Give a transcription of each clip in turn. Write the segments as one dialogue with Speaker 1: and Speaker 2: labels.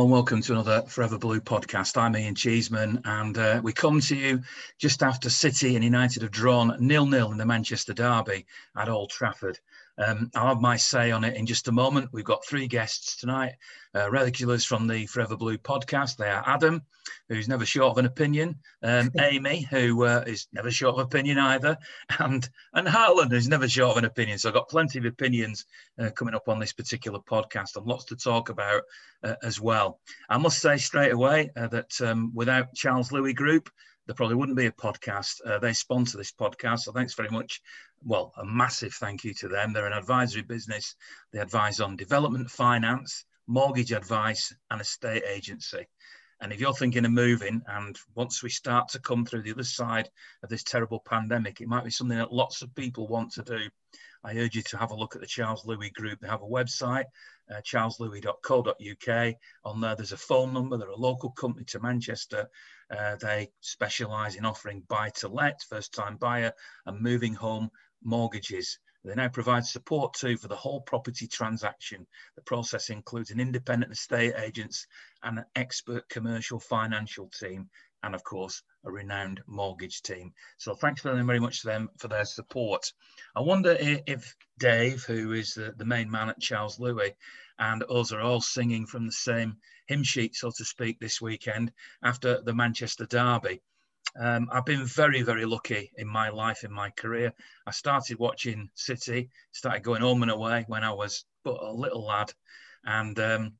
Speaker 1: Hello and welcome to another Forever Blue podcast. I'm Ian Cheeseman and uh, we come to you just after City and United have drawn nil-nil in the Manchester Derby at Old Trafford. Um, I'll have my say on it in just a moment. We've got three guests tonight, uh, regulars from the Forever Blue podcast. They are Adam, who's never short of an opinion, um, Amy, who uh, is never short of opinion either, and and Harlan, who's never short of an opinion. So I've got plenty of opinions uh, coming up on this particular podcast and lots to talk about uh, as well. I must say straight away uh, that um, without Charles Louis Group, there probably wouldn't be a podcast. Uh, they sponsor this podcast, so thanks very much. Well, a massive thank you to them. They're an advisory business. They advise on development finance, mortgage advice, and estate agency. And if you're thinking of moving, and once we start to come through the other side of this terrible pandemic, it might be something that lots of people want to do. I urge you to have a look at the Charles Louis Group. They have a website, uh, charleslouis.co.uk. On there, there's a phone number. They're a local company to Manchester. Uh, they specialise in offering buy to let, first time buyer, and moving home mortgages. They now provide support too for the whole property transaction. The process includes an independent estate agents and an expert commercial financial team, and of course, a renowned mortgage team. So thanks very, much to them for their support. I wonder if Dave, who is the, the main man at Charles Louis, and us are all singing from the same hymn sheet, so to speak, this weekend after the Manchester Derby. Um, I've been very, very lucky in my life, in my career. I started watching City, started going home and away when I was but a little lad. And um,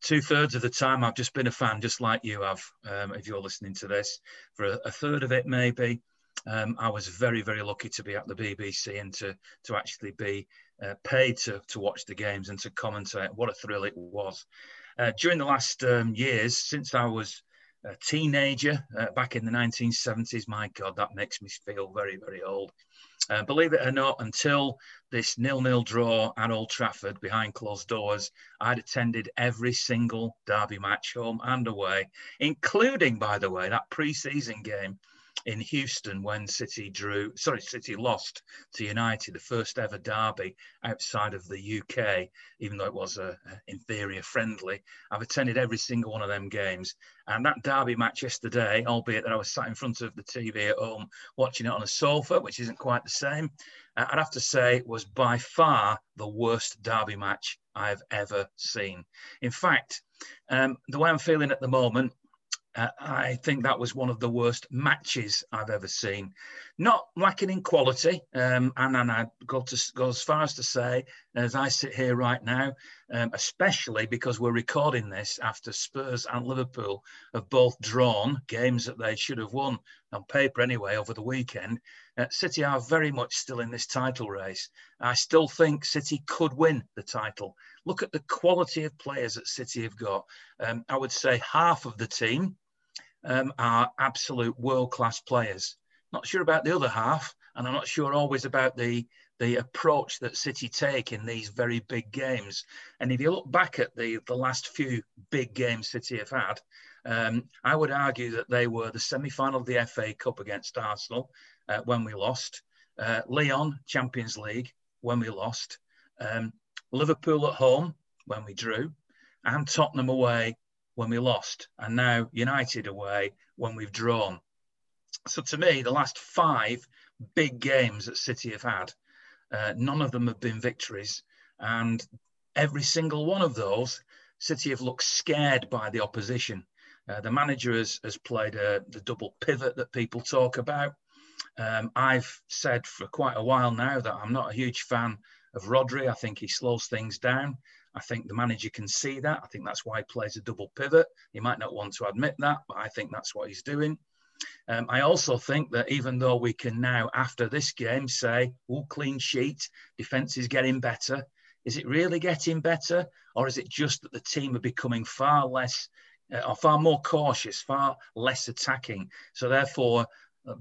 Speaker 1: two thirds of the time, I've just been a fan, just like you have, um, if you're listening to this. For a, a third of it, maybe, um, I was very, very lucky to be at the BBC and to, to actually be uh, paid to, to watch the games and to commentate. What a thrill it was. Uh, during the last um, years, since I was a teenager uh, back in the 1970s. My God, that makes me feel very, very old. Uh, believe it or not, until this nil-nil draw at Old Trafford behind closed doors, I'd attended every single derby match, home and away, including, by the way, that pre-season game in Houston when City drew, sorry, City lost to United, the first ever derby outside of the UK, even though it was a, a inferior friendly. I've attended every single one of them games. And that derby match yesterday, albeit that I was sat in front of the TV at home watching it on a sofa, which isn't quite the same, uh, I'd have to say was by far the worst derby match I've ever seen. In fact, um, the way I'm feeling at the moment, uh, I think that was one of the worst matches I've ever seen. Not lacking in quality, um, and, and I'd go, to, go as far as to say, as I sit here right now, um, especially because we're recording this after Spurs and Liverpool have both drawn games that they should have won on paper anyway over the weekend. Uh, City are very much still in this title race. I still think City could win the title. Look at the quality of players that City have got. Um, I would say half of the team um, are absolute world class players. Not sure about the other half, and I'm not sure always about the the approach that City take in these very big games. And if you look back at the the last few big games City have had, um, I would argue that they were the semi final of the FA Cup against Arsenal uh, when we lost, uh, Lyon Champions League when we lost, um, Liverpool at home when we drew, and Tottenham away when we lost, and now United away when we've drawn. So to me, the last five big games that City have had, uh, none of them have been victories, and every single one of those, City have looked scared by the opposition. Uh, the manager has, has played a, the double pivot that people talk about. Um, I've said for quite a while now that I'm not a huge fan of Rodri. I think he slows things down. I think the manager can see that. I think that's why he plays a double pivot. He might not want to admit that, but I think that's what he's doing. Um, I also think that even though we can now, after this game, say, oh, clean sheet, defence is getting better, is it really getting better? Or is it just that the team are becoming far less, uh, or far more cautious, far less attacking? So therefore,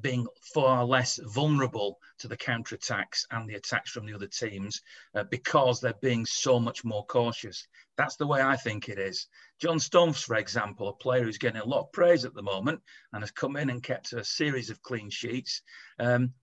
Speaker 1: being far less vulnerable to the counter-attacks and the attacks from the other teams uh, because they're being so much more cautious. That's the way I think it is. John Stones, for example, a player who's getting a lot of praise at the moment and has come in and kept a series of clean sheets. Um,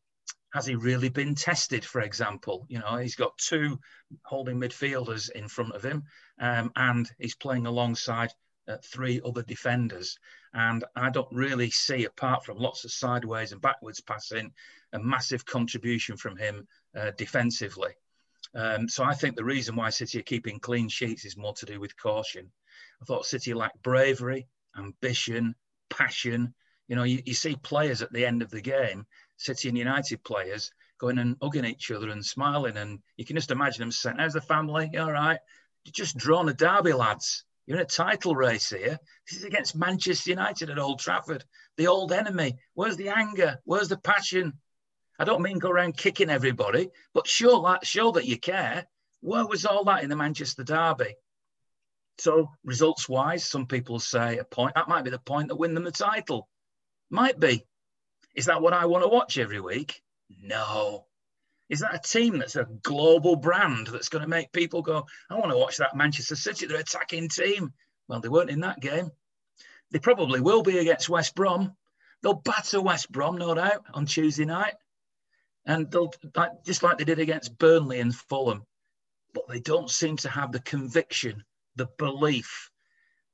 Speaker 1: has he really been tested? For example, you know he's got two holding midfielders in front of him, um, and he's playing alongside uh, three other defenders. And I don't really see, apart from lots of sideways and backwards passing, a massive contribution from him uh, defensively. Um, so I think the reason why City are keeping clean sheets is more to do with caution. I thought City lacked bravery, ambition, passion. You know, you, you see players at the end of the game, City and United players, going and hugging each other and smiling. And you can just imagine them saying, How's the family? All right? You just drawn a derby, lads. You're in a title race here. This is against Manchester United at Old Trafford, the old enemy. Where's the anger? Where's the passion? I don't mean go around kicking everybody, but show that show that you care. Where was all that in the Manchester derby? So results wise, some people say a point that might be the point that win them the title. Might be. Is that what I want to watch every week? No. Is that a team that's a global brand that's going to make people go, I want to watch that Manchester City, they're attacking team? Well, they weren't in that game. They probably will be against West Brom. They'll batter West Brom, no doubt, on Tuesday night and they'll just like they did against Burnley and Fulham, but they don't seem to have the conviction, the belief,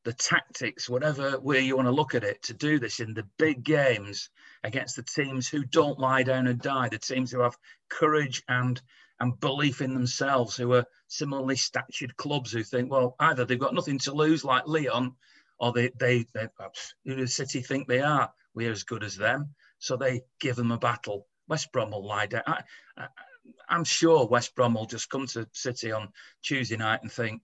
Speaker 1: the tactics, whatever way you want to look at it, to do this in the big games against the teams who don't lie down and die, the teams who have courage and and belief in themselves, who are similarly statured clubs who think, well, either they've got nothing to lose like Lyon, or they they, they who the City think they are. We're as good as them, so they give them a battle West Brom will lie down. I, I, I'm sure West Brom will just come to City on Tuesday night and think,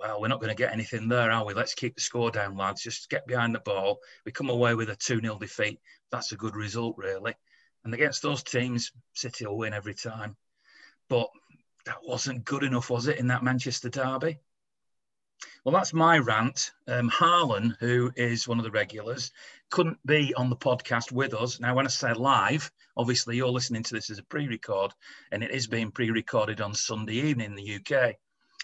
Speaker 1: well, we're not going to get anything there, are we? Let's keep the score down, lads. Just get behind the ball. We come away with a 2 0 defeat. That's a good result, really. And against those teams, City will win every time. But that wasn't good enough, was it, in that Manchester derby? Well, that's my rant. Um, Harlan, who is one of the regulars, couldn't be on the podcast with us. Now, when I say live, obviously you're listening to this as a pre record, and it is being pre recorded on Sunday evening in the UK.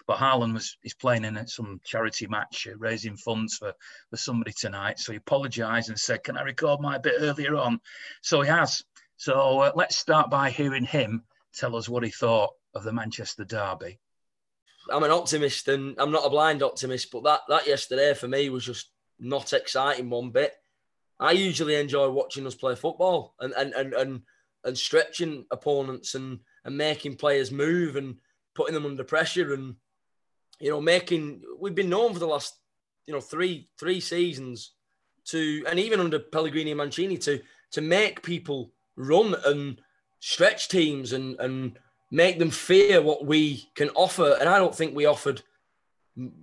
Speaker 1: But Harlan was he's playing in some charity match, uh, raising funds for, for somebody tonight. So he apologised and said, Can I record my bit earlier on? So he has. So uh, let's start by hearing him tell us what he thought of the Manchester Derby.
Speaker 2: I'm an optimist and I'm not a blind optimist, but that that yesterday for me was just not exciting one bit. I usually enjoy watching us play football and and and and, and stretching opponents and and making players move and putting them under pressure and you know making we've been known for the last you know three three seasons to and even under Pellegrini and Mancini to to make people run and stretch teams and and make them fear what we can offer. And I don't think we offered,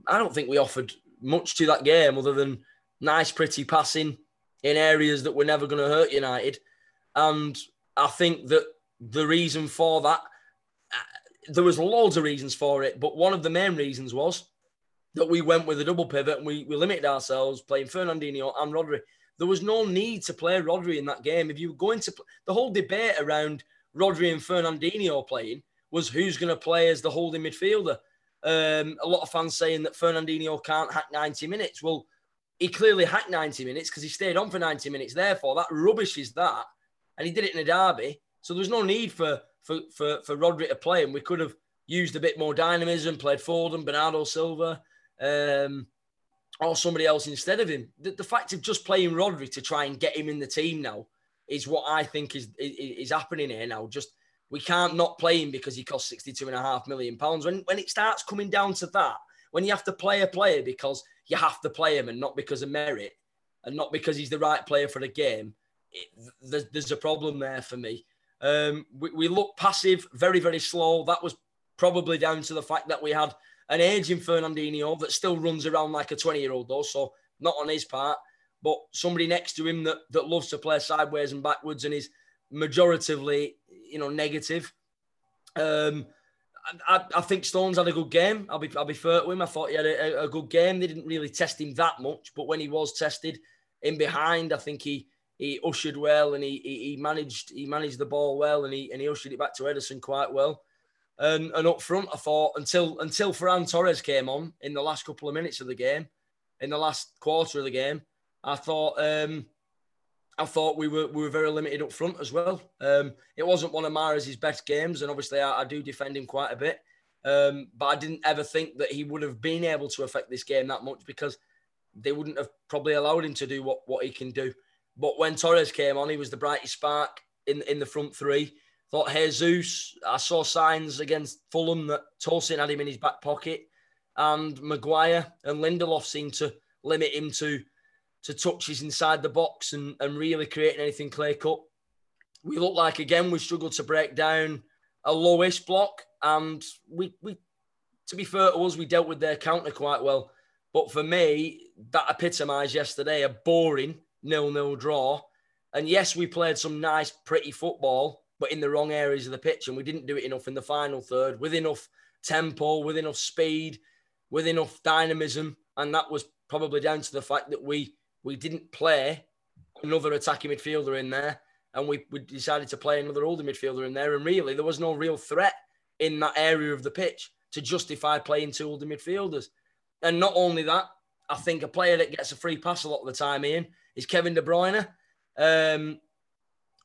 Speaker 2: I don't think we offered much to that game other than nice, pretty passing in areas that were never going to hurt United. And I think that the reason for that, there was loads of reasons for it, but one of the main reasons was that we went with a double pivot and we, we limited ourselves playing Fernandinho and Rodri. There was no need to play Rodri in that game. If you were going to, the whole debate around Rodri and Fernandinho playing was who's going to play as the holding midfielder. Um, a lot of fans saying that Fernandinho can't hack 90 minutes. Well, he clearly hacked 90 minutes because he stayed on for 90 minutes. Therefore, that rubbish is that. And he did it in a derby. So there's no need for, for, for, for Rodri to play. And we could have used a bit more dynamism, played Foden, Bernardo Silva, um, or somebody else instead of him. The, the fact of just playing Rodri to try and get him in the team now is what I think is, is, is happening here now. Just we can't not play him because he costs 62 and a half million pounds. When, when it starts coming down to that, when you have to play a player because you have to play him and not because of merit and not because he's the right player for the game, it, there's, there's a problem there for me. Um, we, we look passive, very, very slow. That was probably down to the fact that we had an aging Fernandinho that still runs around like a 20 year old, though. So, not on his part but somebody next to him that, that loves to play sideways and backwards and is majoritively, you know, negative. Um, I, I, think Stones had a good game. I'll be I'll be fair to him. I thought he had a, a, good game. They didn't really test him that much, but when he was tested in behind, I think he he ushered well and he, he, managed he managed the ball well and he and he ushered it back to Ederson quite well. And, and up front, I thought until until Ferran Torres came on in the last couple of minutes of the game, in the last quarter of the game, I thought um, I thought we were we were very limited up front as well. Um, it wasn't one of Mahrez's best games, and obviously I, I do defend him quite a bit. Um, but I didn't ever think that he would have been able to affect this game that much because they wouldn't have probably allowed him to do what, what he can do. But when Torres came on, he was the brightest spark in in the front three. Thought Jesus, I saw signs against Fulham that Tosin had him in his back pocket, and Maguire and Lindelof seemed to limit him to to touches inside the box and, and really creating anything clear cut. We looked like again we struggled to break down a lowish block, and we we to be fair to us, we dealt with their counter quite well. But for me, that epitomised yesterday a boring nil-nil draw. And yes, we played some nice, pretty football, but in the wrong areas of the pitch, and we didn't do it enough in the final third with enough tempo, with enough speed, with enough dynamism, and that was probably down to the fact that we we didn't play another attacking midfielder in there, and we, we decided to play another older midfielder in there. And really, there was no real threat in that area of the pitch to justify playing two older midfielders. And not only that, I think a player that gets a free pass a lot of the time, Ian, is Kevin De Bruyne. Um,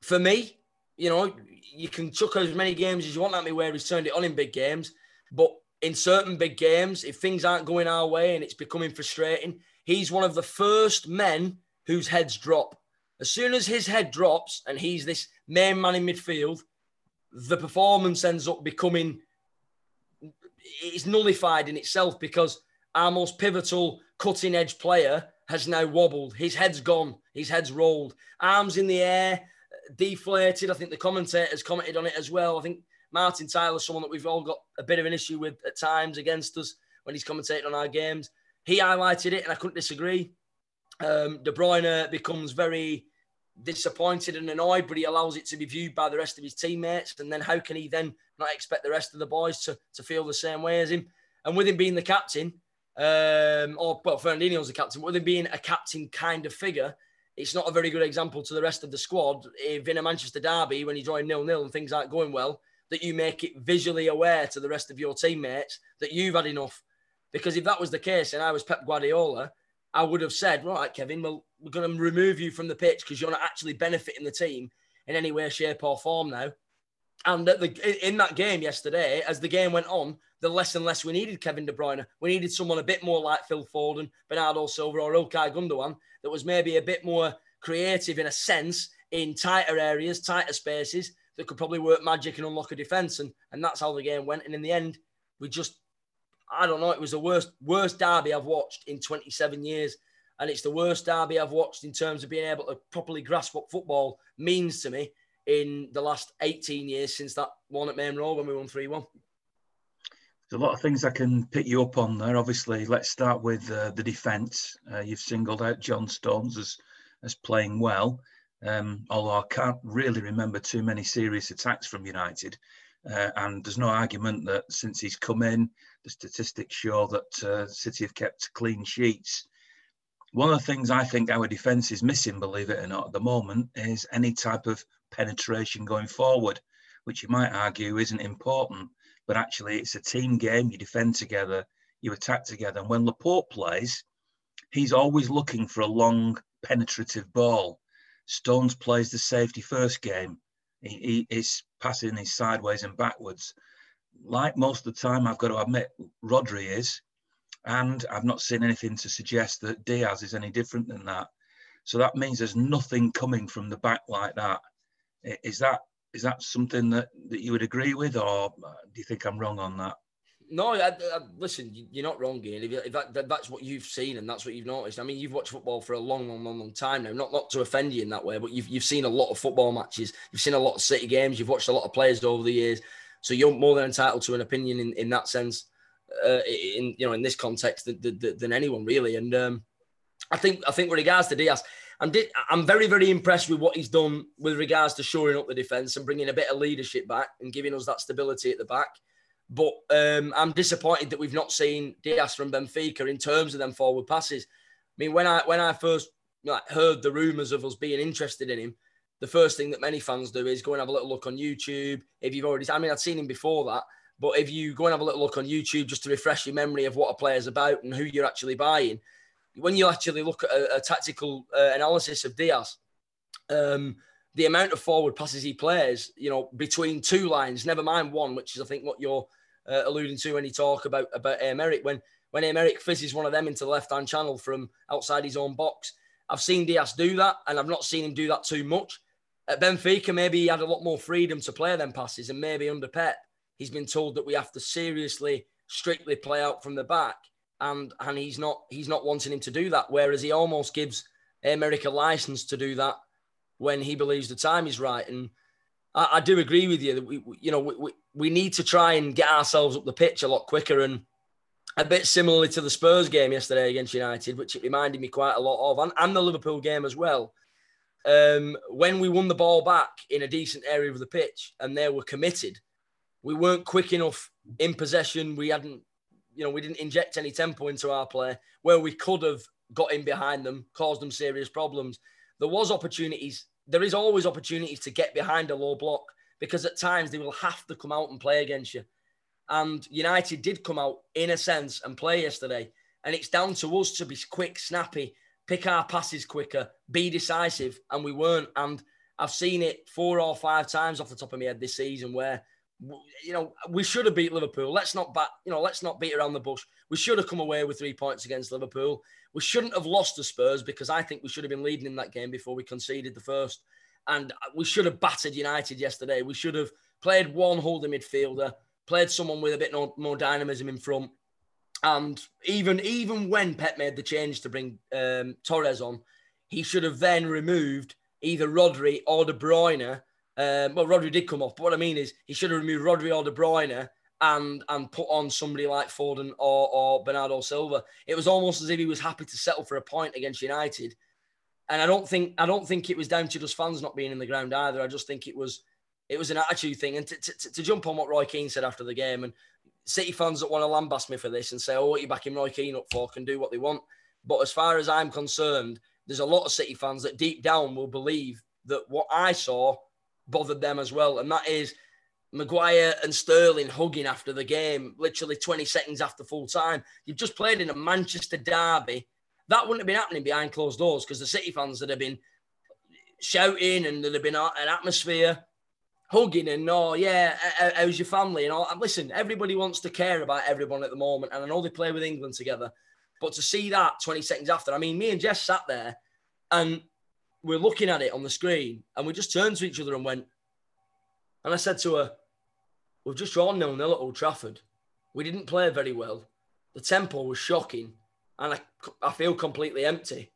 Speaker 2: for me, you know, you can chuck as many games as you want at me where he's turned it on in big games, but in certain big games, if things aren't going our way and it's becoming frustrating, he's one of the first men whose heads drop. As soon as his head drops and he's this main man in midfield, the performance ends up becoming it's nullified in itself because our most pivotal cutting edge player has now wobbled. His head's gone. His head's rolled. Arms in the air, deflated. I think the commentators commented on it as well. I think Martin Tyler, someone that we've all got a bit of an issue with at times against us when he's commentating on our games. He highlighted it, and I couldn't disagree. Um, De Bruyne becomes very disappointed and annoyed, but he allows it to be viewed by the rest of his teammates. And then how can he then not expect the rest of the boys to, to feel the same way as him? And with him being the captain, um, or well, Fernandinho's the captain, with him being a captain kind of figure, it's not a very good example to the rest of the squad. If in a Manchester derby, when you join nil nil and things aren't going well, that you make it visually aware to the rest of your teammates that you've had enough. Because if that was the case and I was Pep Guardiola, I would have said, right, Kevin, well, we're going to remove you from the pitch because you're not actually benefiting the team in any way, shape, or form now. And the, in that game yesterday, as the game went on, the less and less we needed Kevin De Bruyne. We needed someone a bit more like Phil Foden, Bernardo Silva, or Ilkay Gundogan that was maybe a bit more creative in a sense in tighter areas, tighter spaces that could probably work magic and unlock a defence. And, and that's how the game went. And in the end, we just, I don't know, it was the worst, worst derby I've watched in 27 years. And it's the worst derby I've watched in terms of being able to properly grasp what football means to me in the last 18 years since that one at Maine Road when we won 3 1.
Speaker 1: There's a lot of things I can pick you up on there. Obviously, let's start with uh, the defence. Uh, you've singled out John Stones as as playing well, um, although I can't really remember too many serious attacks from United. Uh, and there's no argument that since he's come in, the statistics show that uh, City have kept clean sheets. One of the things I think our defence is missing, believe it or not, at the moment, is any type of penetration going forward, which you might argue isn't important, but actually it's a team game. You defend together, you attack together. And when Laporte plays, he's always looking for a long, penetrative ball. Stones plays the safety first game. He, he is passing his sideways and backwards. Like most of the time, I've got to admit, Rodri is, and I've not seen anything to suggest that Dias is any different than that. So that means there's nothing coming from the back like that. Is that is that something that, that you would agree with, or do you think I'm wrong on that?
Speaker 2: No, I, I, listen, you're not wrong, Ian. If, if that, that, that's what you've seen and that's what you've noticed, I mean, you've watched football for a long, long, long, long time now. Not not to offend you in that way, but you've you've seen a lot of football matches. You've seen a lot of City games. You've watched a lot of players over the years, so you're more than entitled to an opinion in, in that sense. Uh, in you know in this context than, than, than anyone really, and um, I think I think with regards to Dias, I'm, I'm very, very impressed with what he's done with regards to shoring up the defence and bringing a bit of leadership back and giving us that stability at the back. But um, I'm disappointed that we've not seen Dias from Benfica in terms of them forward passes. I mean, when I when I first like, heard the rumours of us being interested in him, the first thing that many fans do is go and have a little look on YouTube. If you've already, I mean, I'd seen him before that, but if you go and have a little look on YouTube just to refresh your memory of what a player's about and who you're actually buying, when you actually look at a, a tactical uh, analysis of Dias, Um, the amount of forward passes he plays, you know, between two lines, never mind one, which is I think what you're uh, alluding to when you talk about about Aymeric. When when Aymeric fizzes one of them into the left hand channel from outside his own box, I've seen Dias do that, and I've not seen him do that too much. At Benfica, maybe he had a lot more freedom to play them passes, and maybe under Pep, he's been told that we have to seriously, strictly play out from the back, and and he's not he's not wanting him to do that. Whereas he almost gives Aymeric a license to do that when he believes the time is right. And I, I do agree with you that we, we you know we, we, we need to try and get ourselves up the pitch a lot quicker and a bit similarly to the Spurs game yesterday against United, which it reminded me quite a lot of, and, and the Liverpool game as well. Um, when we won the ball back in a decent area of the pitch and they were committed, we weren't quick enough in possession. We hadn't, you know, we didn't inject any tempo into our play where we could have got in behind them, caused them serious problems. There was opportunities. There is always opportunities to get behind a low block because at times they will have to come out and play against you. And United did come out in a sense and play yesterday. And it's down to us to be quick, snappy, pick our passes quicker, be decisive. And we weren't. And I've seen it four or five times off the top of my head this season where you know, we should have beat Liverpool. Let's not bat, you know, let's not beat around the bush. We should have come away with three points against Liverpool. We shouldn't have lost to Spurs because I think we should have been leading in that game before we conceded the first. And we should have battered United yesterday. We should have played one holding midfielder, played someone with a bit more, dynamism in front. And even even when Pep made the change to bring um, Torres on, he should have then removed either Rodri or De Bruyne. Um, well, Rodri did come off, but what I mean is he should have removed Rodri or De Bruyne and and put on somebody like Foden or, or Bernardo Silva. It was almost as if he was happy to settle for a point against United. And I don't think I don't think it was down to just fans not being in the ground either. I just think it was it was an attitude thing. And to, to, to, jump on what Roy Keane said after the game, and City fans that want to lambast me for this and say, oh, what are you backing Roy Keane up for can do what they want. But as far as I'm concerned, there's a lot of City fans that deep down will believe that what I saw bothered them as well. And that is Maguire and Sterling hugging after the game, literally 20 seconds after full time. You've just played in a Manchester derby. That wouldn't have been happening behind closed doors because the City fans that have been shouting and there'd have been an atmosphere hugging and oh yeah, how's your family and all. Listen, everybody wants to care about everyone at the moment, and I know they play with England together, but to see that 20 seconds after, I mean, me and Jess sat there and we're looking at it on the screen, and we just turned to each other and went, and I said to her, "We've just drawn nil nil at Old Trafford. We didn't play very well. The tempo was shocking, and I, I feel completely empty.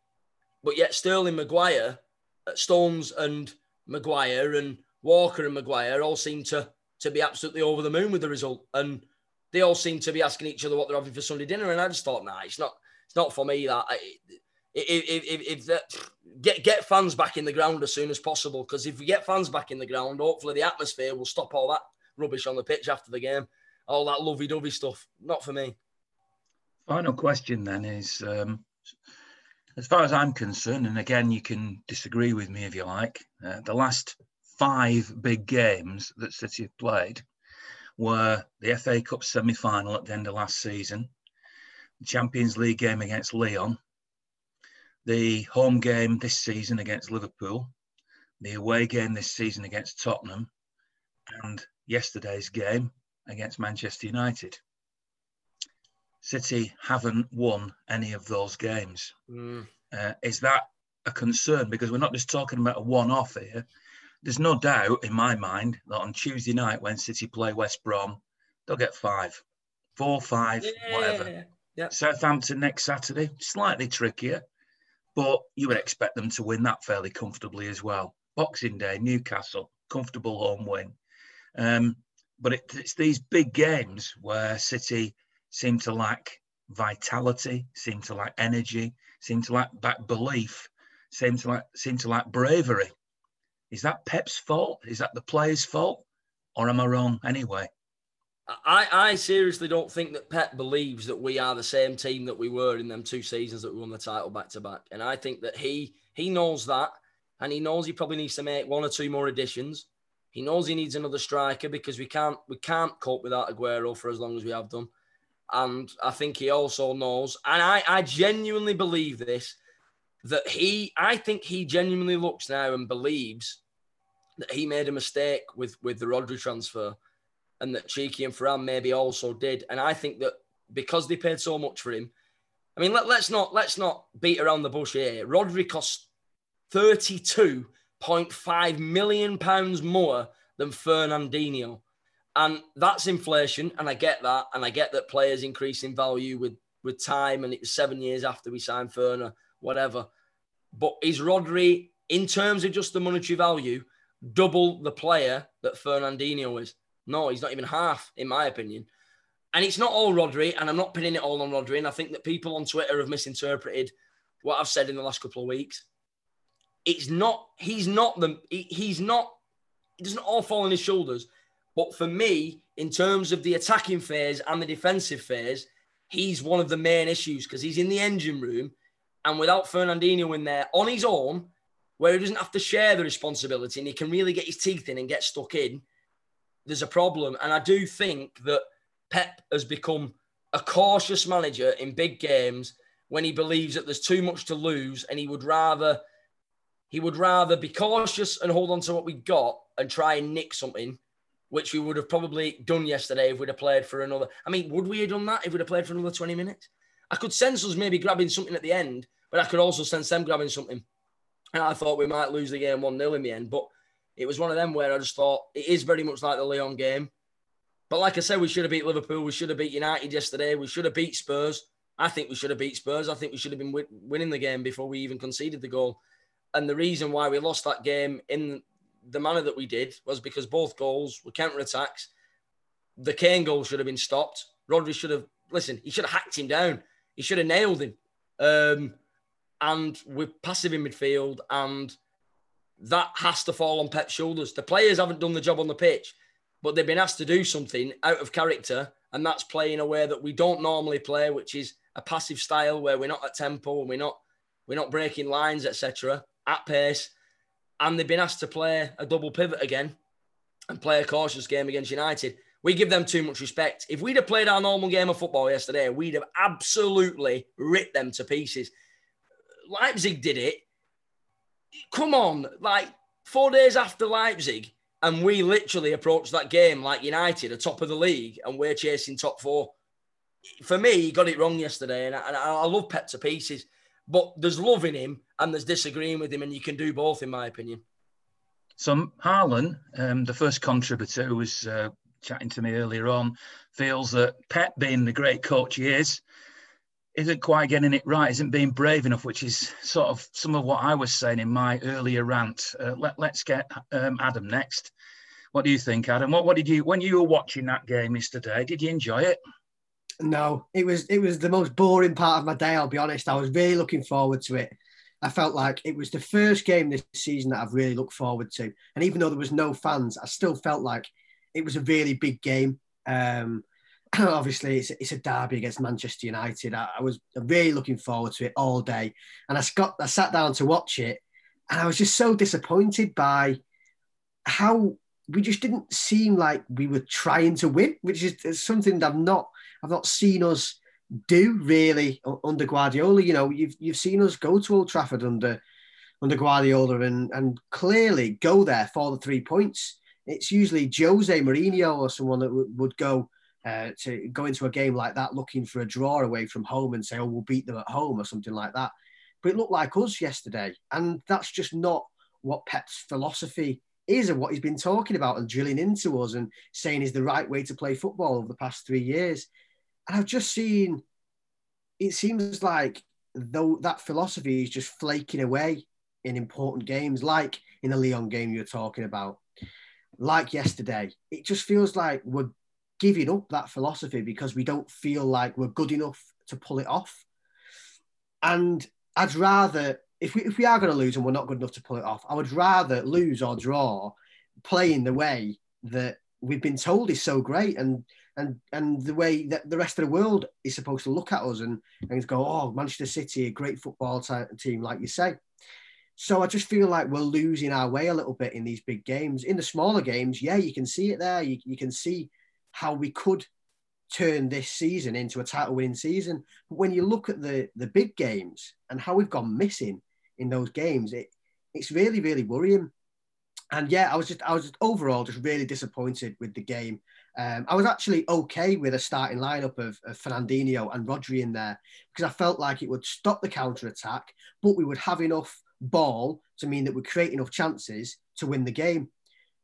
Speaker 2: But yet Sterling, Maguire, uh, Stones, and Maguire and Walker and Maguire all seem to to be absolutely over the moon with the result, and they all seem to be asking each other what they're having for Sunday dinner. And I just thought, nah, it's not it's not for me. That if that get get fans back in the ground as soon as possible, because if we get fans back in the ground, hopefully the atmosphere will stop all that rubbish on the pitch after the game, all that lovey dovey stuff. Not for me.
Speaker 1: Final question then is. Um, as far as I'm concerned, and again, you can disagree with me if you like, uh, the last five big games that City have played were the FA Cup semi final at the end of last season, the Champions League game against Lyon, the home game this season against Liverpool, the away game this season against Tottenham, and yesterday's game against Manchester United. City haven't won any of those games. Mm. Uh, is that a concern? Because we're not just talking about a one off here there's no doubt in my mind that on Tuesday night when City play West Brom, they'll get five, four, five, yeah, whatever. Yeah. Southampton next Saturday, slightly trickier, but you would expect them to win that fairly comfortably as well. Boxing Day, Newcastle, comfortable home win. Um, but it, it's these big games where City seem to lack vitality, seem to lack energy, seem to lack back belief, seem to lack seem to lack bravery. Is that Pep's fault? Is that the players' fault? Or am I wrong anyway?
Speaker 2: I, I seriously don't think that Pep believes that we are the same team that we were in them two seasons that we won the title back to back. And I think that he he knows that and he knows he probably needs to make one or two more additions. He knows he needs another striker because we can't we can't cope without Aguero for as long as we have done. And I think he also knows, and I, I genuinely believe this, that he, I think he genuinely looks now and believes that he made a mistake with with the Rodri transfer, and that Txiki and Ferran maybe also did. And I think that because they paid so much for him, I mean, let, us not let's not beat around the bush here. Rodri cost thirty two point five million pounds more than Fernandinho. And that's inflation, and I get that, and I get that players increase in value with with time, and it was seven years after we signed Ferner, whatever. But is Rodri, in terms of just the monetary value, double the player that Fernandinho is? No, he's not even half, in my opinion. And it's not all Rodri, and I'm not pinning it all on Rodri. And I think that people on Twitter have misinterpreted what I've said in the last couple of weeks. It's not, he's not the, he, he's not, it doesn't all fall on his shoulders. But for me, in terms of the attacking phase and the defensive phase, he's one of the main issues because he's in the engine room. And without Fernandinho in there on his own, where he doesn't have to share the responsibility and he can really get his teeth in and get stuck in, there's a problem. And I do think that Pep has become a cautious manager in big games when he believes that there's too much to lose and he would rather he would rather be cautious and hold on to what we got and try and nick something which we would have probably done yesterday if we'd have played for another. I mean, would we have done that if we'd have played for another 20 minutes? I could sense us maybe grabbing something at the end, but I could also sense them grabbing something. And I thought we might lose the game 1 0 in the end. But it was one of them where I just thought it is very much like the Lyon game. But like I said, we should have beat Liverpool. We should have beat United yesterday. We should have beat Spurs. I think we should have beat Spurs. I think we should have been winning the game before we even conceded the goal. And the reason why we lost that game in the manner that we did was because both goals were counter attacks. The Kane goal should have been stopped. Rodri should have listen. He should have hacked him down. He should have nailed him. Um, and we're passive in midfield, and that has to fall on Pep's shoulders. The players haven't done the job on the pitch, but they've been asked to do something out of character, and that's playing a way that we don't normally play, which is a passive style where we're not at tempo and we're not we're not breaking lines, etc. At pace, and they've been asked to play a double pivot again and play a cautious game against United. We give them too much respect. If we'd have played our normal game of football yesterday, we'd have absolutely ripped them to pieces. Leipzig did it. Come on, like four days after Leipzig, and we literally approached that game like United, a top of the league, and we're chasing top four. For me, he got it wrong yesterday, and I, and I love Pep to pieces. But there's love in him and there's disagreeing with him, and you can do both, in my opinion.
Speaker 1: So Harlan, um, the first contributor who was uh, chatting to me earlier on, feels that Pep, being the great coach he is, isn't quite getting it right, isn't being brave enough, which is sort of some of what I was saying in my earlier rant. Uh, let, us get um, Adam next. What do you think, Adam? What, what did you, when you were watching that game yesterday, did you enjoy it?
Speaker 3: No, it was it was the most boring part of my day. I'll be honest. I was really looking forward to it. I felt like it was the first game this season that I've really looked forward to. And even though there was no fans, I still felt like it was a really big game. Um, obviously, it's, it's a derby against Manchester United. I, I, was really looking forward to it all day. And I, got, I sat down to watch it, and I was just so disappointed by how we just didn't seem like we were trying to win, which is something that I've not I've not seen us do really under Guardiola. You know, you've you've seen us go to Old Trafford under under Guardiola and and clearly go there for the three points. It's usually Jose Mourinho or someone that w- would go uh, to go into a game like that looking for a draw away from home and say, "Oh, we'll beat them at home" or something like that. But it looked like us yesterday, and that's just not what Pep's philosophy is and what he's been talking about and drilling into us and saying is the right way to play football over the past three years. And I've just seen, it seems like though that philosophy is just flaking away in important games, like in the Lyon game you're talking about, like yesterday. It just feels like we're giving up that philosophy because we don't feel like we're good enough to pull it off. And I'd rather, if we, if we are going to lose and we're not good enough to pull it off, I would rather lose or draw playing the way that we've been told is so great. And and and the way that the rest of the world is supposed to look at us and, and go, oh, Manchester City, a great football team, like you say. So I just feel like we're losing our way a little bit in these big games. In the smaller games, yeah, you can see it there. You, you can see how we could turn this season into a title winning season. But when you look at the the big games and how we've gone missing, in those games, it it's really really worrying. And yeah, I was just I was just overall just really disappointed with the game. Um, I was actually okay with a starting lineup of, of Fernandinho and Rodri in there because I felt like it would stop the counter attack, but we would have enough ball to mean that we'd create enough chances to win the game.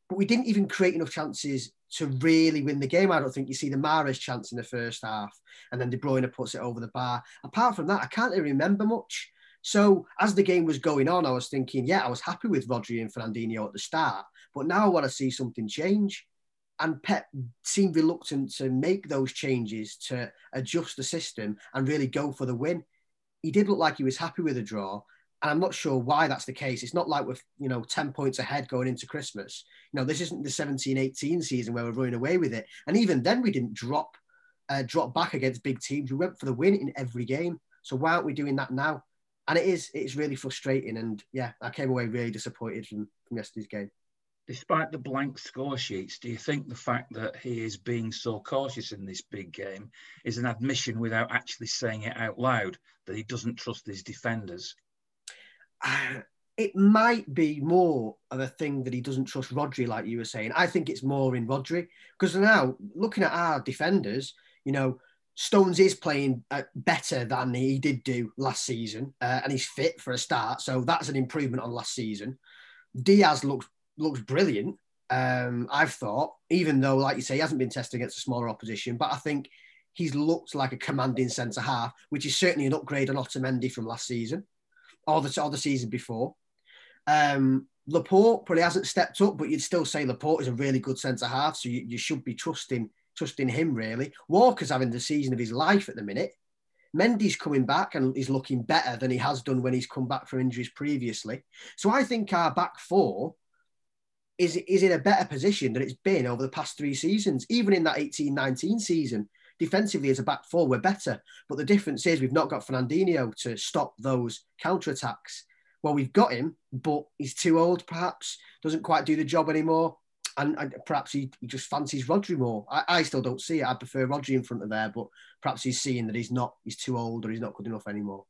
Speaker 3: But we didn't even create enough chances to really win the game. I don't think you see the Mahrez chance in the first half, and then De Bruyne puts it over the bar. Apart from that, I can't really remember much. So as the game was going on, I was thinking, yeah, I was happy with Rodri and Fernandinho at the start, but now I want to see something change. And Pep seemed reluctant to make those changes to adjust the system and really go for the win. He did look like he was happy with the draw, and I'm not sure why that's the case. It's not like we're, you know, 10 points ahead going into Christmas. You know, this isn't the 17 18 season where we're running away with it. And even then, we didn't drop uh, drop back against big teams. We went for the win in every game. So why aren't we doing that now? And it is it's really frustrating. And yeah, I came away really disappointed from, from yesterday's game.
Speaker 1: Despite the blank score sheets, do you think the fact that he is being so cautious in this big game is an admission without actually saying it out loud that he doesn't trust his defenders?
Speaker 3: it might be more of a thing that he doesn't trust Rodri, like you were saying. I think it's more in Rodri because now looking at our defenders, you know, Stones is playing uh, better than he did do last season, uh, and he's fit for a start, so that's an improvement on last season. Dias looks looks brilliant. Um, I've thought, even though, like you say, he hasn't been tested against a smaller opposition, but I think he's looked like a commanding centre half, which is certainly an upgrade on Otamendi from last season or the, or the season before. Um, Laporte probably hasn't stepped up, but you'd still say Laporte is a really good centre half, so you, you should be trusting trusting him really. Walker's having the season of his life at the minute. Mendy's coming back and he's looking better than he has done when he's come back from injuries previously. So I think our back four is, is in a better position than it's been over the past three seasons. Even in that 18 19 season, defensively as a back four, we're better. But the difference is we've not got Fernandinho to stop those counter attacks. Well, we've got him, but he's too old, perhaps, doesn't quite do the job anymore. And, and perhaps he, he, just fancies Rodri more. I, I, still don't see it. I prefer Rodri in front of there, but perhaps he's seeing that he's not, he's too old or he's not good enough anymore.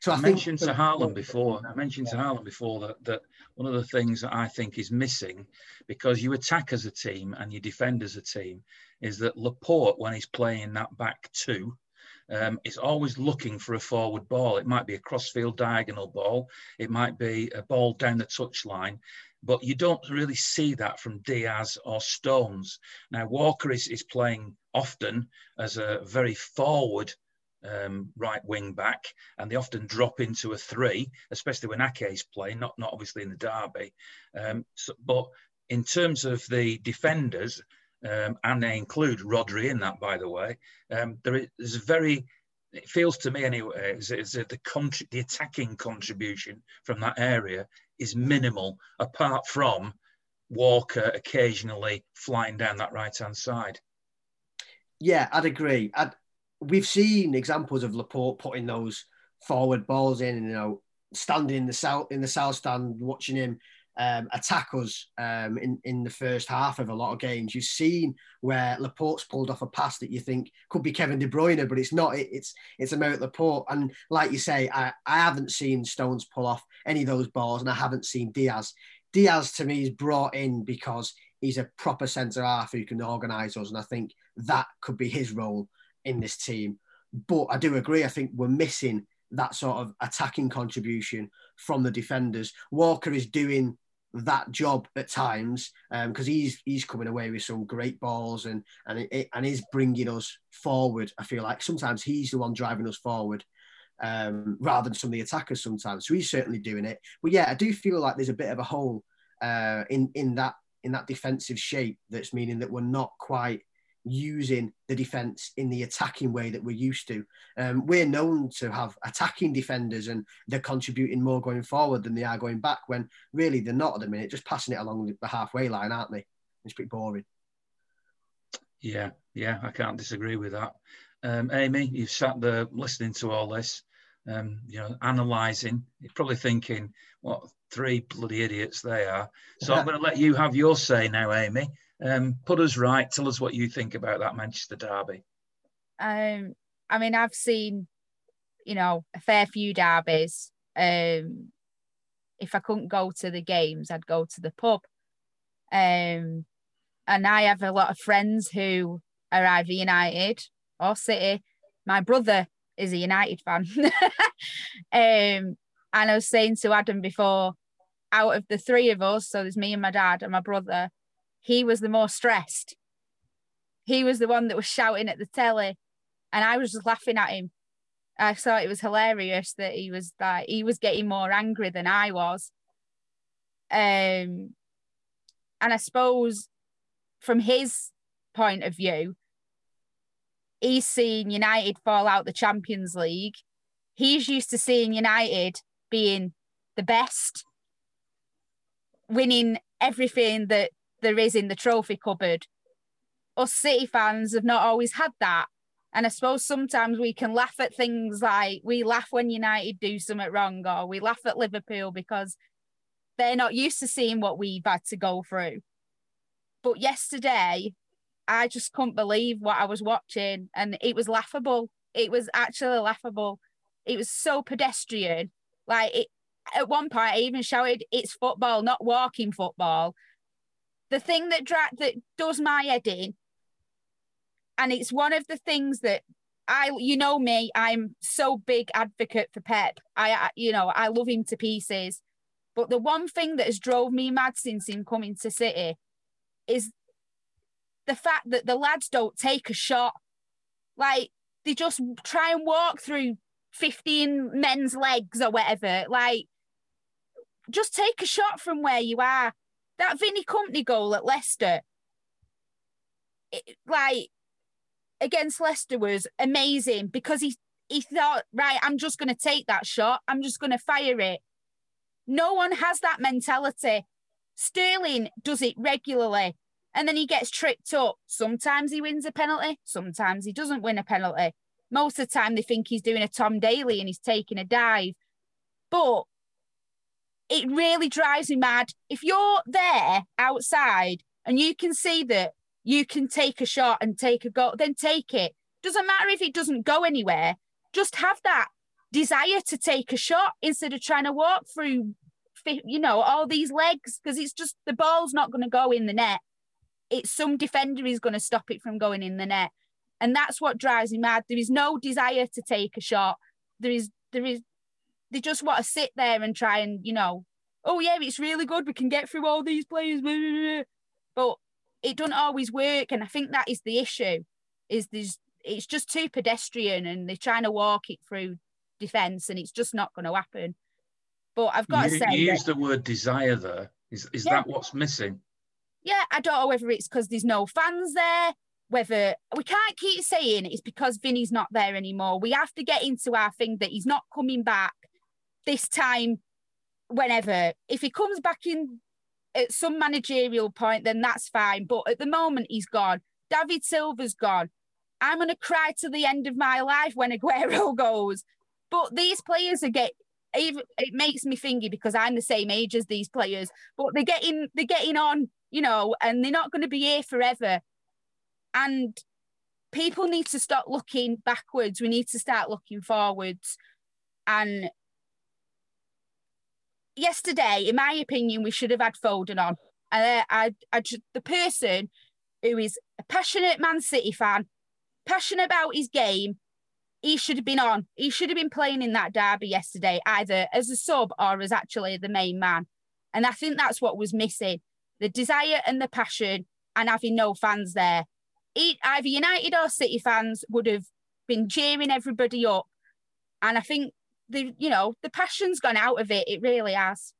Speaker 1: So I, I mentioned to Harlan before. I mentioned to Harlan before that that one of the things that I think is missing, because you attack as a team and you defend as a team, is that Laporte when he's playing that back two, um, is always looking for a forward ball. It might be a crossfield diagonal ball, it might be a ball down the touchline, but you don't really see that from Dias or Stones. Now Walker is, is playing often as a very forward um, right wing back, and they often drop into a three, especially when Ake's playing, not not obviously in the derby. Um, so, but in terms of the defenders, um, and they include Rodri in that, by the way, um, there is very it feels to me anyway is, is that the contri- the attacking contribution from that area is minimal, apart from Walker occasionally flying down that right hand side.
Speaker 3: Yeah, I'd agree. I'd, we've seen examples of Laporte putting those forward balls in, and, you know, standing in the south in the south stand, watching him um, attack us um, in in the first half of a lot of games. You've seen where Laporte's pulled off a pass that you think could be Kevin De Bruyne, but it's not. It, it's it's Aymeric Laporte, and like you say, I, I haven't seen Stones pull off any of those balls, and I haven't seen Dias. Dias to me is brought in because he's a proper centre half who can organise us, and I think that could be his role in this team. But I do agree. I think we're missing that sort of attacking contribution from the defenders. Walker is doing that job at times because um, he's he's coming away with some great balls and and it, and is bringing us forward. I feel like sometimes he's the one driving us forward um, rather than some of the attackers sometimes. So he's certainly doing it. But yeah, I do feel like there's a bit of a hole uh, in in that in that defensive shape that's meaning that we're not quite using the defence in the attacking way that we're used to. Um, we're known to have attacking defenders and they're contributing more going forward than they are going back when really they're not at the minute, just passing it along the halfway line, aren't they? It's pretty boring.
Speaker 1: Yeah, yeah, I can't disagree with that. Um, Amy, you've sat there listening to all this, um, you know, analysing. You're probably thinking, what three bloody idiots they are. So I'm going to let you have your say now, Amy. Um, put us right. Tell us what you think about that Manchester derby.
Speaker 4: Um, I mean, I've seen, you know, a fair few derbies. Um, if I couldn't go to the games, I'd go to the pub. Um, and I have a lot of friends who are either United or City. My brother is a United fan. um, and I was saying to Adam before, out of the three of us, so there's me and my dad and my brother, he was the more stressed. He was the one that was shouting at the telly, and I was just laughing at him. I thought it was hilarious that he was that he was getting more angry than I was. Um, and I suppose from his point of view, he's seen United fall out the Champions League. He's used to seeing United being the best, winning everything that there is in the trophy cupboard. Us City fans have not always had that. And I suppose sometimes we can laugh at things like we laugh when United do something wrong, or we laugh at Liverpool because they're not used to seeing what we've had to go through. But yesterday, I just couldn't believe what I was watching, and it was laughable. It was actually laughable. It was so pedestrian. Like it, at one point, I even shouted, "It's football, not walking football." The thing that dra- that does my head in and it's one of the things that I, you know me, I'm so big advocate for Pep. I, you know, I love him to pieces. But the one thing that has drove me mad since him coming to City is the fact that the lads don't take a shot. Like they just try and walk through 15 men's legs or whatever. Like, just take a shot from where you are. That Vinny Kompany goal at Leicester, it, like against Leicester was amazing because he he thought, right, I'm just going to take that shot. I'm just going to fire it. No one has that mentality. Sterling does it regularly and then he gets tripped up. Sometimes he wins a penalty, sometimes he doesn't win a penalty. Most of the time, they think he's doing a Tom Daley and he's taking a dive. But it really drives me mad. If you're there outside and you can see that you can take a shot and take a goal, then take it. Doesn't matter if it doesn't go anywhere. Just have that desire to take a shot instead of trying to walk through, you know, all these legs because it's just the ball's not going to go in the net. It's some defender is going to stop it from going in the net, and that's what drives me mad. There is no desire to take a shot. There is, there is, they just want to sit there and try and, you know, oh yeah, it's really good. We can get through all these players, but it doesn't always work. And I think that is the issue, is there's it's just too pedestrian and they're trying to walk it through defence and it's just not going to happen. But I've got
Speaker 1: you,
Speaker 4: to say,
Speaker 1: you use the word desire there. Is is yeah. that what's missing?
Speaker 4: Yeah, I don't know whether it's because there's no fans there, whether we can't keep saying it's because Vinny's not there anymore. We have to get into our thing that he's not coming back this time, whenever. If he comes back in at some managerial point, then that's fine. But at the moment, he's gone. David Silva's gone. I'm going to cry to the end of my life when Aguero goes. But these players are getting. it makes me thingy because I'm the same age as these players, but they're getting they're getting on, you know, and they're not going to be here forever. And people need to stop looking backwards. We need to start looking forwards. And yesterday, in my opinion, we should have had Foden on. And uh, I, I, the person who is a passionate Man City fan, passionate about his game, he should have been on. He should have been playing in that derby yesterday, either as a sub or as actually the main man. And I think that's what was missing the desire and the passion, and having no fans there. Either United or City fans would have been cheering everybody up. And I think the you know the passion's gone out of it. It really has.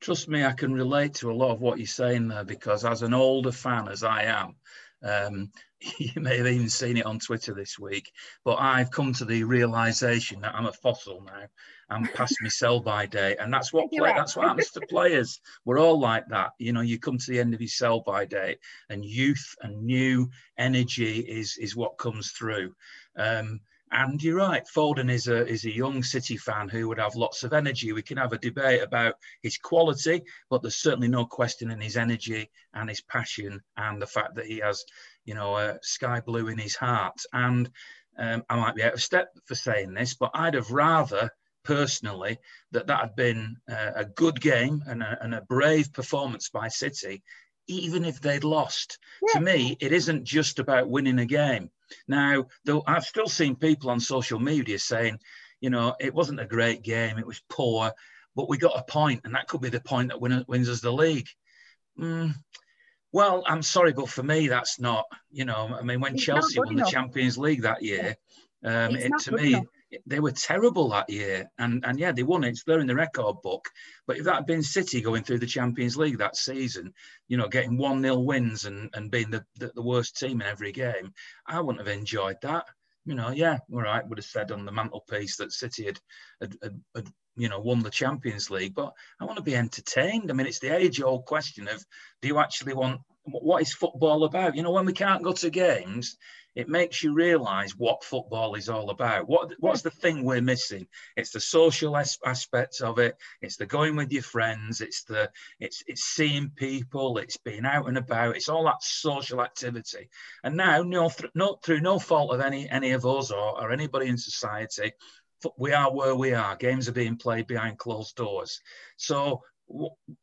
Speaker 1: Trust me, I can relate to a lot of what you're saying there because as an older fan as I am, um, you may have even seen it on Twitter this week, but I've come to the realization that I'm a fossil now. I'm past my sell by date, and that's what play, that's what happens to players. We're all like that. You know, you come to the end of your sell by date, and youth and new energy is is what comes through. Um, and you're right, Foden is a is a young City fan who would have lots of energy. We can have a debate about his quality, but there's certainly no question in his energy and his passion and the fact that he has, you know, a sky blue in his heart. And um, I might be out of step for saying this, but I'd have rather personally that that had been a, a good game and a, and a, brave performance by City, even if they'd lost. Yeah. To me, it isn't just about winning a game. Now, though I've still seen people on social media saying, you know, it wasn't a great game, it was poor, but we got a point, and that could be the point that win, wins us the league. Mm, well, I'm sorry, but for me, that's not. You know, I mean, when it's Chelsea won enough. the Champions League that year, um, it, to me, enough. They were terrible that year, and and yeah, they won it. It's there in the record book. But if that had been City going through the Champions League that season, you know, getting one 0 wins and and being the, the, the worst team in every game, I wouldn't have enjoyed that you know, yeah, all right, would have said on the mantelpiece that City had, had, had, had, you know, won the Champions League, but I want to be entertained. I mean, it's the age old question of do you actually want what is football about? You know, when we can't go to games, it makes you realize what football is all about. What what's the thing we're missing? It's the social as- aspects of it. It's the going with your friends. It's the it's it's seeing people. It's being out and about. It's all that social activity. And now, no, th- no through no fault of any any of us or, or anybody in society, we are where we are. Games are being played behind closed doors. So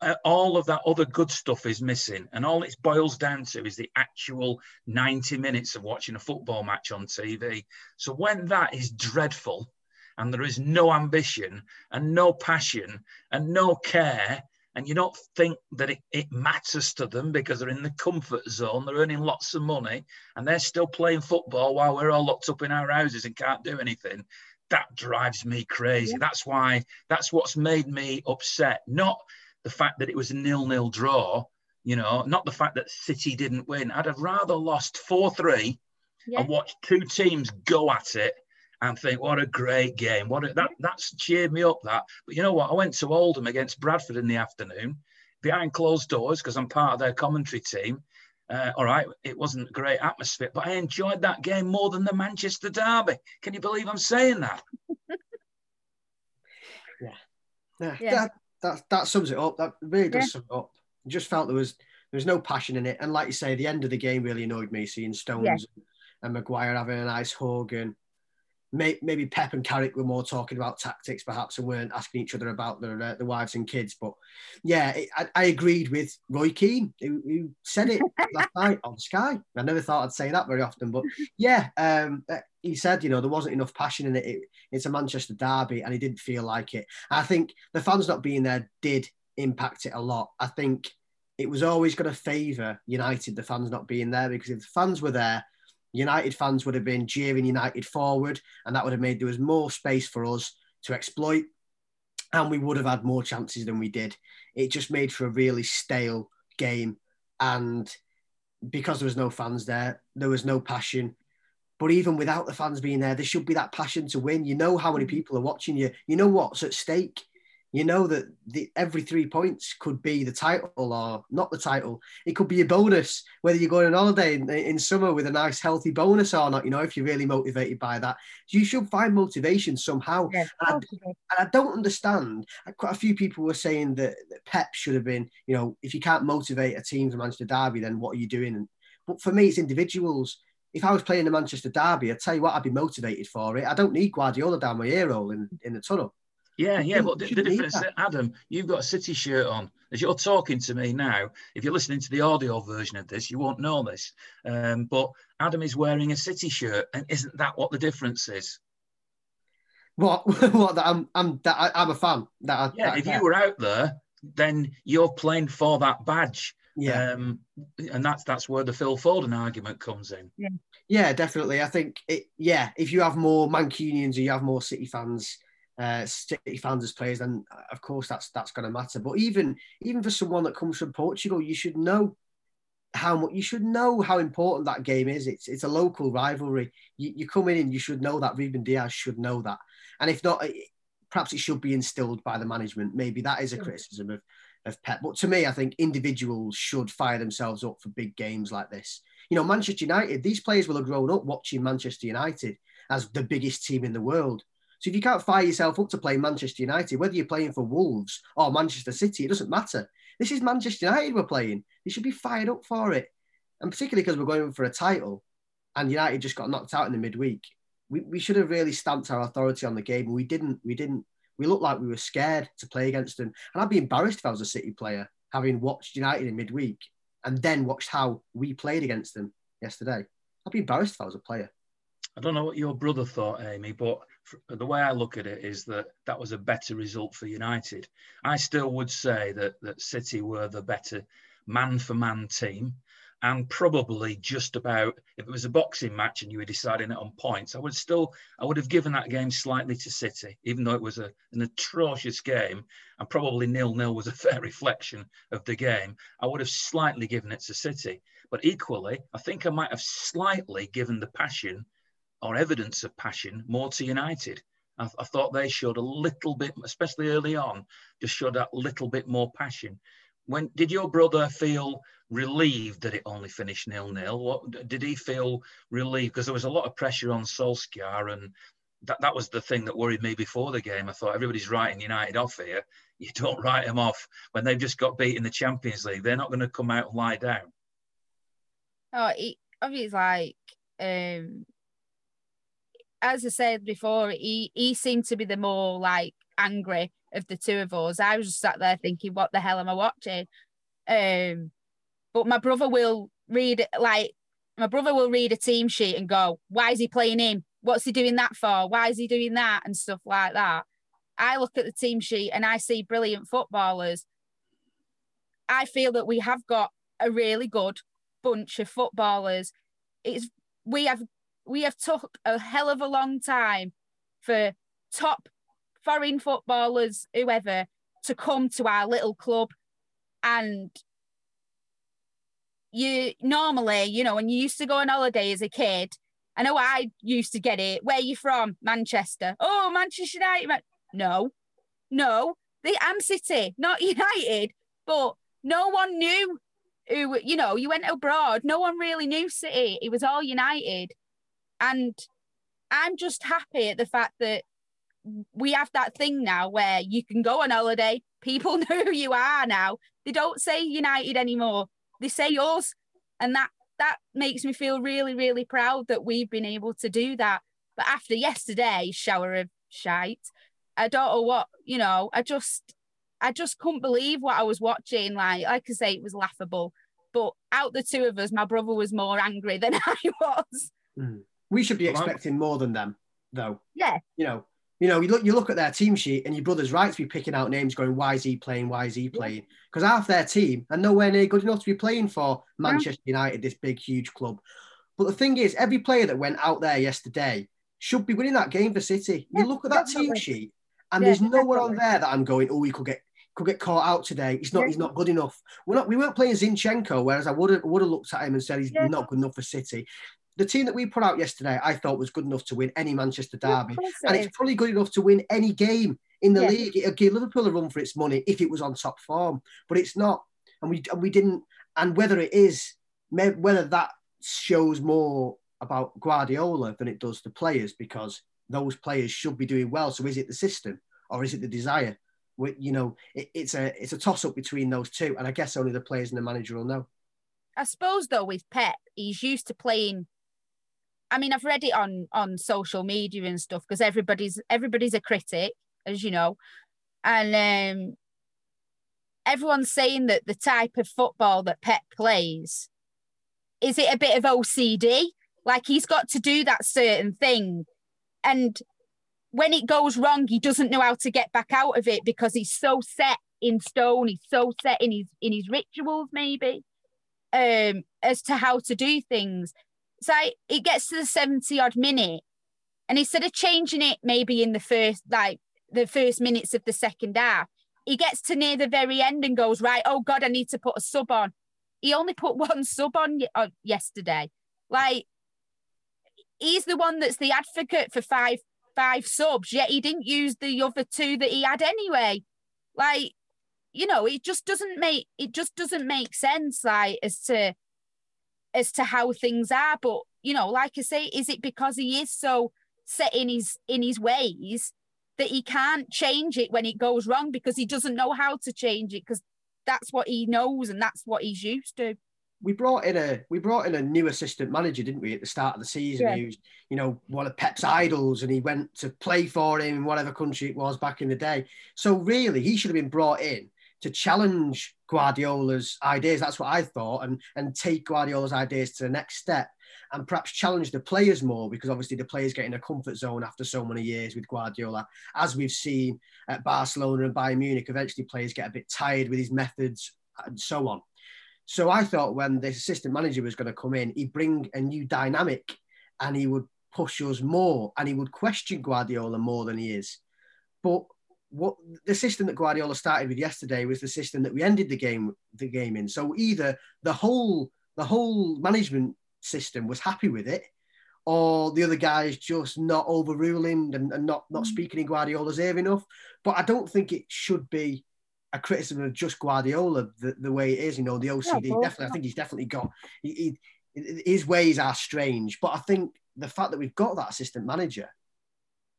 Speaker 1: Uh, all of that other good stuff is missing. And all it boils down to is the actual 90 minutes of watching a football match on TV. So when that is dreadful and there is no ambition and no passion and no care, and you don't think that it, it matters to them because they're in the comfort zone, they're earning lots of money, and they're still playing football while we're all locked up in our houses and can't do anything that drives me crazy. Yeah. That's why that's what's made me upset. Not the fact that it was a nil-nil draw, you know, not the fact that City didn't win. I'd have rather lost four-three yeah. and watched two teams go at it and think, what a great game. What a, that that's cheered me up. That, but you know what? I went to Oldham against Bradford in the afternoon, behind closed doors because I'm part of their commentary team. Uh, all right, it wasn't a great atmosphere, but I enjoyed that game more than the Manchester Derby. Can you believe I'm saying that?
Speaker 3: yeah. Yeah, yeah. That, that, that sums it up. That really does yeah. sum it up. I just felt there was there was no passion in it, and like you say, the end of the game really annoyed me. Seeing Stones yeah. and Maguire having a nice hug and maybe Pep and Carrick were more talking about tactics, perhaps, and weren't asking each other about their uh, their wives and kids. But yeah, it, I, I, agreed with Roy Keane, who, who said it last night on Sky. I never thought I'd say that very often, but yeah, um, uh, he said, you know, there wasn't enough passion in it. it. It's a Manchester derby, and he didn't feel like it. I think the fans not being there did impact it a lot. I think it was always going to favour United, the fans not being there, because if the fans were there United fans would have been jeering United forward, and that would have made there was more space for us to exploit, and we would have had more chances than we did. It just made for a really stale game, and because there was no fans there, there was no passion. But even without the fans being there, there should be that passion to win. You know how many mm-hmm. people are watching you. You know what's at stake you know that the, every three points could be the title or not the title. It could be a bonus, whether you're going on holiday in, in, summer with a nice healthy bonus or not. You know, if you're really motivated by that, you should find motivation somehow. Yeah, and, I, and, I, don't understand. Quite a few people were saying that, that Pep should have been. You know, if you can't motivate a team for Manchester Derby, then what are you doing? And, but for me, it's individuals. If I was playing the Manchester Derby, I'd tell you what, I'd be motivated for it. I don't need Guardiola down my ear hole in, in the tunnel.
Speaker 1: Yeah, yeah, but the, the difference, Adam, you've got a City shirt on. As you're talking to me now, if you're listening to the audio version of this, you won't know this. Um, but Adam is wearing a City shirt, and isn't that what the difference is?
Speaker 3: What? what? That I'm, I'm, that I, am a fan. That I,
Speaker 1: yeah.
Speaker 3: That
Speaker 1: if you were out there, then you're playing for that badge.
Speaker 3: Yeah.
Speaker 1: Um, and that's that's where the Phil Foden argument comes in.
Speaker 3: Yeah. Yeah, definitely. I think it. Yeah, if you have more Mancunians or you have more City fans uh, City fans as players, then uh, of course that's that's going to matter. But even even for someone that comes from Portugal, you should know how much you should know how important that game is. It's it's a local rivalry. You, you come in and you should know that. Ruben Dias should know that, and if not, it, perhaps it should be instilled by the management. Maybe that is a criticism of of Pep. But to me, I think individuals should fire themselves up for big games like this. You know, Manchester United. These players will have grown up watching Manchester United as the biggest team in the world. So if you can't fire yourself up to play Manchester United, whether you're playing for Wolves or Manchester City, it doesn't matter. This is Manchester United we're playing. They should be fired up for it. And particularly because we're going for a title and United just got knocked out in the midweek. We, we should have really stamped our authority on the game. We didn't. We didn't. We looked like we were scared to play against them. And I'd be embarrassed if I was a City player, having watched United in midweek and then watched how we played against them yesterday. I'd be embarrassed if I was a player.
Speaker 1: I don't know what your brother thought, Amy, but the way I look at it is that that was a better result for United. I still would say that that City were the better man for man team and probably just about if it was a boxing match and you were deciding it on points, I would still I would have given that game slightly to City, even though it was a, an atrocious game and probably nil nil was a fair reflection of the game. I would have slightly given it to City, but equally, I think I might have slightly given the passion or evidence of passion more to United. I, I thought they showed a little bit, especially early on, just showed that little bit more passion when did your brother feel relieved that it only finished nil nil? What did he feel relieved because there was a lot of pressure on Solskjaer and that, that was the thing that worried me before the game. I thought everybody's writing United off here. You don't write them off when they've just got beat in the Champions League. They're not going to come out and lie down.
Speaker 4: Oh, he, obviously, like um, as I said before, he he seemed to be the more like angry of the two of us. I was just sat there thinking, what the hell am I watching? Um, but my brother will read like my brother will read a team sheet and go, why is he playing him? What's he doing that for? Why is he doing that? And stuff like that. I look at the team sheet and I see brilliant footballers. I feel that we have got a really good bunch of footballers. It's we have we have took a hell of a long time for top foreign footballers, whoever, to come to our little club. And you normally, you know, when you used to go on holiday as a kid, I know I used to get it. Where you from? Manchester. Oh, Manchester United. No, no, the Am City, not United. But no one knew who, you know, you went abroad. No one really knew City. It was all United. And I'm just happy at the fact that we have that thing now where you can go on holiday. People know who you are now. They don't say United anymore. They say yours. And that that makes me feel really, really proud that we've been able to do that. But after yesterday's shower of shite, I don't know what, you know, I just I just couldn't believe what I was watching. Like, like I say, it was laughable. But out the two of us, my brother was more angry than I was.
Speaker 3: Mm. We should be expecting more than them, though.
Speaker 4: Yeah.
Speaker 3: You know, you know, you look you look at their team sheet, and your brother's right to be picking out names, going, "Why is he playing? Why is he playing?" Because half their team are nowhere near good enough to be playing for Manchester yeah. United, this big, huge club. But the thing is, every player that went out there yesterday should be winning that game for City. Yeah, you look at that definitely. team sheet, and yeah, there's no one on there that I'm going, "Oh, he could get could get caught out today. He's not. He's not good enough. We're not. We weren't playing Zinchenko, whereas I would have would have looked at him and said he's not good enough for City the team that we put out yesterday, I thought was good enough to win any Manchester derby, yeah, and it's probably good enough to win any game in the yeah. league. It'll give Liverpool a run for its money if it was on top form, but it's not, and we and we didn't. And whether it is, whether that shows more about Guardiola than it does the players, because those players should be doing well. So is it the system or is it the desire? We, you know, it, it's a it's a toss up between those two, and I guess only the players and the manager will know.
Speaker 4: I suppose though with Pep, he's used to playing I mean, I've read it on on social media and stuff because everybody's everybody's a critic, as you know, and um, everyone's saying that the type of football that Pep plays is it a bit of OCD? Like he's got to do that certain thing, and when it goes wrong, he doesn't know how to get back out of it because he's so set in stone. He's so set in his in his rituals, maybe, um, as to how to do things. So it gets to the 70 odd minute, and instead of changing it maybe in the first, like the first minutes of the second half, he gets to near the very end and goes, Right, oh God, I need to put a sub on. He only put one sub on yesterday. Like, he's the one that's the advocate for five five subs, yet he didn't use the other two that he had anyway. Like, you know, it just doesn't make it just doesn't make sense, like as to as to how things are. But you know, like I say, is it because he is so set in his in his ways that he can't change it when it goes wrong because he doesn't know how to change it because that's what he knows and that's what he's used to.
Speaker 3: we brought in a we brought in a new assistant manager, didn't we, at the start of the season?
Speaker 4: Yeah.
Speaker 3: He was, you know, one of Pep's idols, and he went to play for him in whatever country it was back in the day. So really, he should have been brought in to challenge Guardiola's ideas. That's what I thought, and and take Guardiola's ideas to the next step, and perhaps challenge the players more because obviously the players get in a comfort zone after so many years with Guardiola, as we've seen at Barcelona and Bayern Munich. Eventually, players get a bit tired with his methods and so on. So I thought when the assistant manager was going to come in, he'd bring a new dynamic and he would push us more and he would question Guardiola more than he is. But what the system that Guardiola started with yesterday was the system that we ended the game the game in. So either the whole the whole management system was happy with it, or the other guys just not overruling and, and not not mm. speaking in Guardiola's ear enough. But I don't think it should be a criticism of just Guardiola the, the way it is. You know, the OCD
Speaker 4: Yeah,
Speaker 3: definitely. I think he's definitely got he, he, his ways are strange, but I think the fact that we've got that assistant manager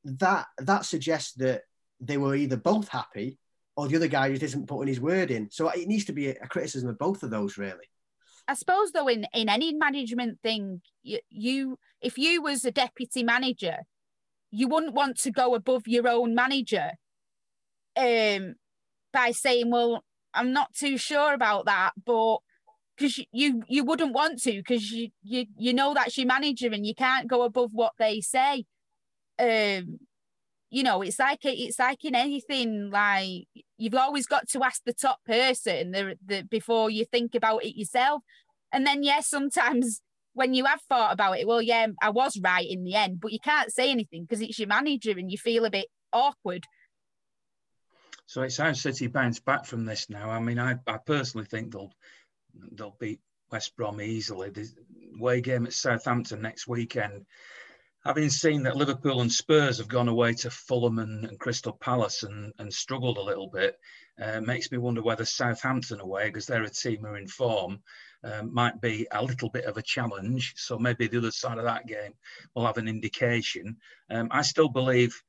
Speaker 3: that that suggests that they were either both happy or the other guy just isn't putting his word in. So it needs to be a criticism of both of those, really.
Speaker 4: I suppose though in in any management thing, you, you if you was a deputy manager, you wouldn't want to go above your own manager, um, by saying, "Well, I'm not too sure about that," but because you you wouldn't want to because you you you know that's your manager and you can't go above what they say. Um, you know, it's like it's like in anything. Like you've always got to ask the top person the, the before you think about it yourself. And then, yes, sometimes when you have thought about it, well, yeah, I was right in the end, but you can't say anything because it's your manager and you feel a bit awkward.
Speaker 1: So it's how City bounce back from this now. I mean, I, I personally think they'll they'll beat West Brom easily. The away game at Southampton next weekend. Having seen that Liverpool and Spurs have gone away to Fulham and, and Crystal Palace and, and struggled a little bit, uh, makes me wonder whether Southampton away, because they're a team who are in form, um, might be a little bit of a challenge. So maybe the other side of that game will have an indication. Um, I still believe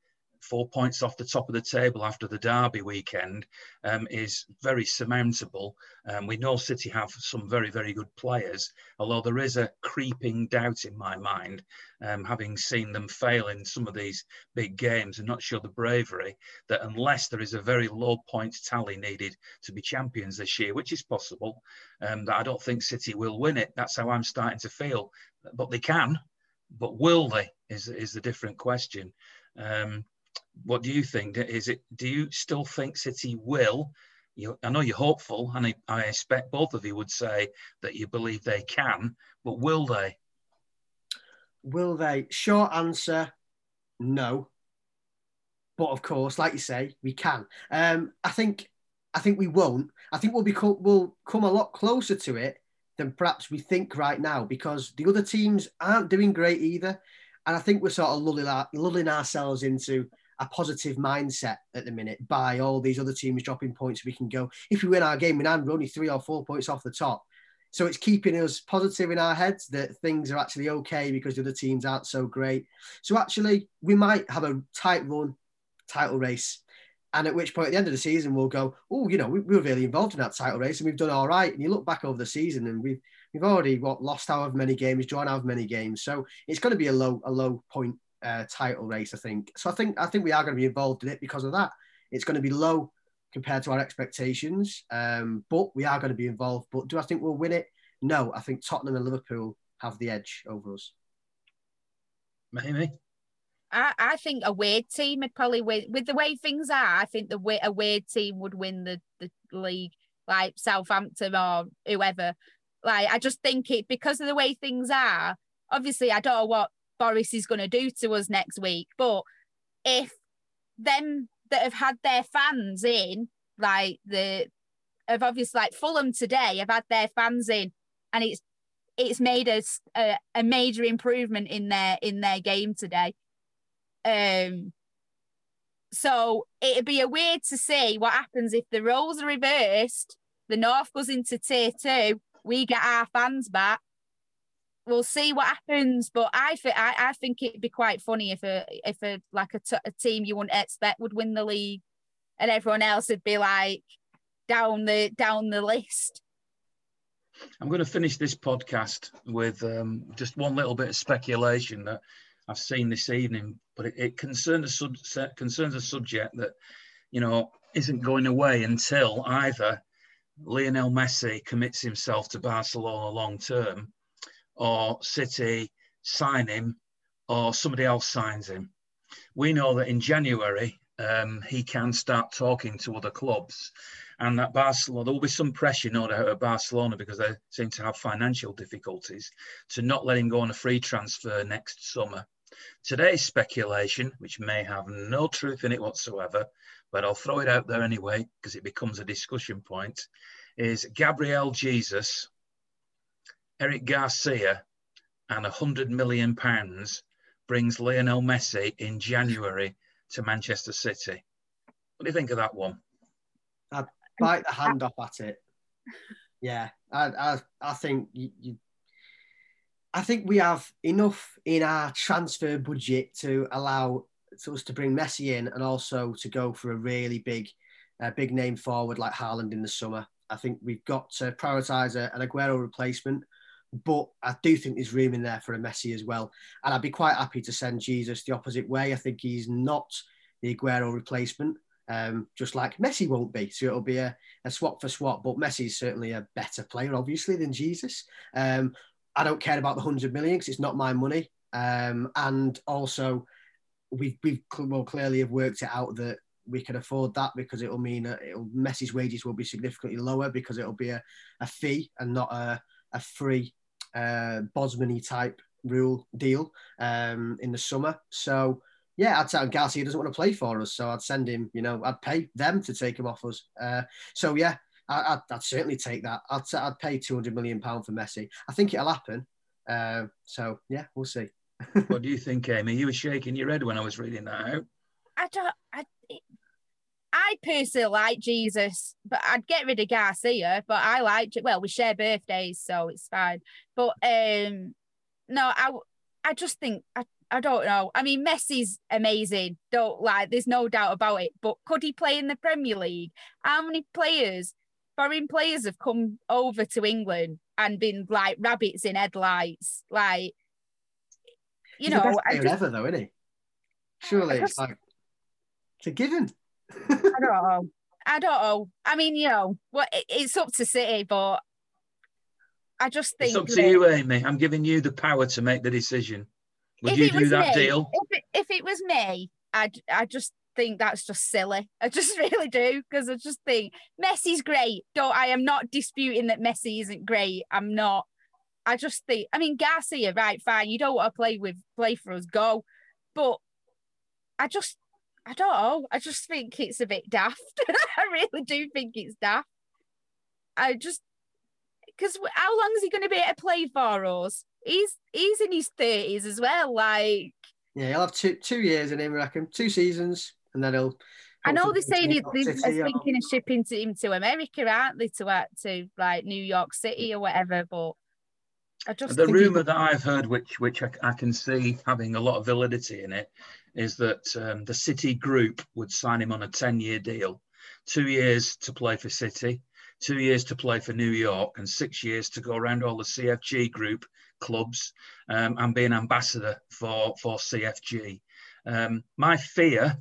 Speaker 1: four points off the top of the table after the Derby weekend um, is very surmountable. Um, we know City have some very, very good players, although there is a creeping doubt in my mind, um, having seen them fail in some of these big games and not show the bravery, that unless there is a very low points tally needed to be champions this year, which is possible, um, that I don't think City will win it. That's how I'm starting to feel. But they can, but will they is, is the different question. Um, what do you think? Is it? Do you still think City will? You, I know you're hopeful, and I, I expect both of you would say that you believe they can, but will they?
Speaker 3: Will they? Short answer, no. But of course, like you say, we can. Um, I think, I think we won't. I think we'll become we'll come a lot closer to it than perhaps we think right now because the other teams aren't doing great either, and I think we're sort of lulling, our, lulling ourselves into a positive mindset at the minute by all these other teams dropping points. We can go if we win our game in hand, we're only three or four points off the top. So it's keeping us positive in our heads that things are actually okay because the other teams aren't so great. So actually, we might have a tight run, title race, and at which point at the end of the season we'll go, oh, you know, we, we were really involved in that title race and we've done all right. And you look back over the season and we've we've already what lost however many games, drawn however many games. So it's going to be a low a low point uh, title race, I think. So I think I think we are going to be involved in it because of that. It's going to be low compared to our expectations, um, but we are going to be involved. But do I think we'll win it? No, I think Tottenham and Liverpool have the edge over us.
Speaker 1: Maybe.
Speaker 4: I, I think a weird team would probably win with the way things are. I think the way a weird team would win the, the league, like Southampton or whoever. Like I just think it because of the way things are. Obviously, I don't know what Boris is going to do to us next week, but if them that have had their fans in, like the have obviously like Fulham today, have had their fans in, and it's it's made us a, a major improvement in their in their game today. Um, so it'd be a weird to see what happens if the roles are reversed. The North goes into tier two. We get our fans back. We'll see what happens, but I think I, I think it'd be quite funny if a if a like a, t- a team you wouldn't expect would win the league, and everyone else would be like down the down the list.
Speaker 1: I'm going to finish this podcast with um, just one little bit of speculation that I've seen this evening, but it, it concerns, a sub- concerns a subject that, you know, isn't going away until either Lionel Messi commits himself to Barcelona long term or City sign him or somebody else signs him. We know that in January, um, he can start talking to other clubs and that Barcelona, there will be some pressure, no at Barcelona because they seem to have financial difficulties to not let him go on a free transfer next summer. Today's speculation, which may have no truth in it whatsoever, but I'll throw it out there anyway because it becomes a discussion point, is Gabriel Jesus, Eric Garcia, and a hundred million pounds brings Lionel Messi in January to Manchester City. What do you think of that one?
Speaker 3: I'd bite the hand off at it. Yeah, I, I, I think you, you, I think we have enough in our transfer budget to allow us to bring Messi in and also to go for a really big, uh, big name forward like Haaland in the summer. I think we've got to prioritise an Aguero replacement, but I do think there's room in there for a Messi as well. And I'd be quite happy to send Jesus the opposite way. I think he's not the Aguero replacement um, just like Messi won't be. So it'll be a, a swap for swap. But Messi's certainly a better player, obviously, than Jesus. Um, I don't care about the 100 million because it's not my money. Um, and also, we've, we've well, clearly have worked it out that we can afford that because it'll mean it'll, Messi's wages will be significantly lower because it'll be a, a fee and not a, a free uh, Bosmany type rule deal um, in the summer. So, yeah, I'd say Garcia doesn't want to play for us, so I'd send him. You know, I'd pay them to take him off us. Uh, so yeah, I, would certainly take that. I'd I'd pay two hundred million pound for Messi. I think it'll happen. Uh, so yeah, we'll see.
Speaker 1: what do you think, Amy? You were shaking your head when I was reading that out.
Speaker 4: I don't. I, I personally like Jesus, but I'd get rid of Garcia. But I like well, we share birthdays, so it's fine. But um, no, I I just think I I don't know. I mean, Messi's amazing. Don't like, there's no doubt about it. But could he play in the Premier League? How many players, foreign players, have come over to England and been like rabbits in headlights? Like, you
Speaker 3: He's
Speaker 4: know,
Speaker 3: the best player
Speaker 4: just,
Speaker 3: ever, though, isn't he? Surely just, it's like it's a given.
Speaker 4: I don't know. I don't know. I mean, you know, well, it, it's up to City, but I just think
Speaker 1: it's up to that, you, Amy. I'm giving you the power to make the decision. Would if you do that
Speaker 4: me,
Speaker 1: deal?
Speaker 4: If it, if it was me, I I just think that's just silly. I just really do because I just think Messi's great. Don't I am not disputing that Messi isn't great. I'm not. I just think I mean Garcia, right? Fine, you don't want to play with play for us, go. But I just I don't know. I just think it's a bit daft. I really do think it's daft. I just because how long is he going to be able to play for us? he's he's in his thirties as well. Like
Speaker 3: yeah, he'll have two two years in him, I reckon, two seasons, and then he'll.
Speaker 4: I know they're saying he, they're thinking of shipping to him to America, aren't they? To uh, to like New York City or whatever, but. I just
Speaker 1: the rumor that I've heard, which which I, I, can see having a lot of validity in it, is that um, the City Group would sign him on a ten-year deal, two years to play for City, two years to play for New York, and six years to go around all the CFG Group clubs um, and be an ambassador for, for CFG. Um, my fear,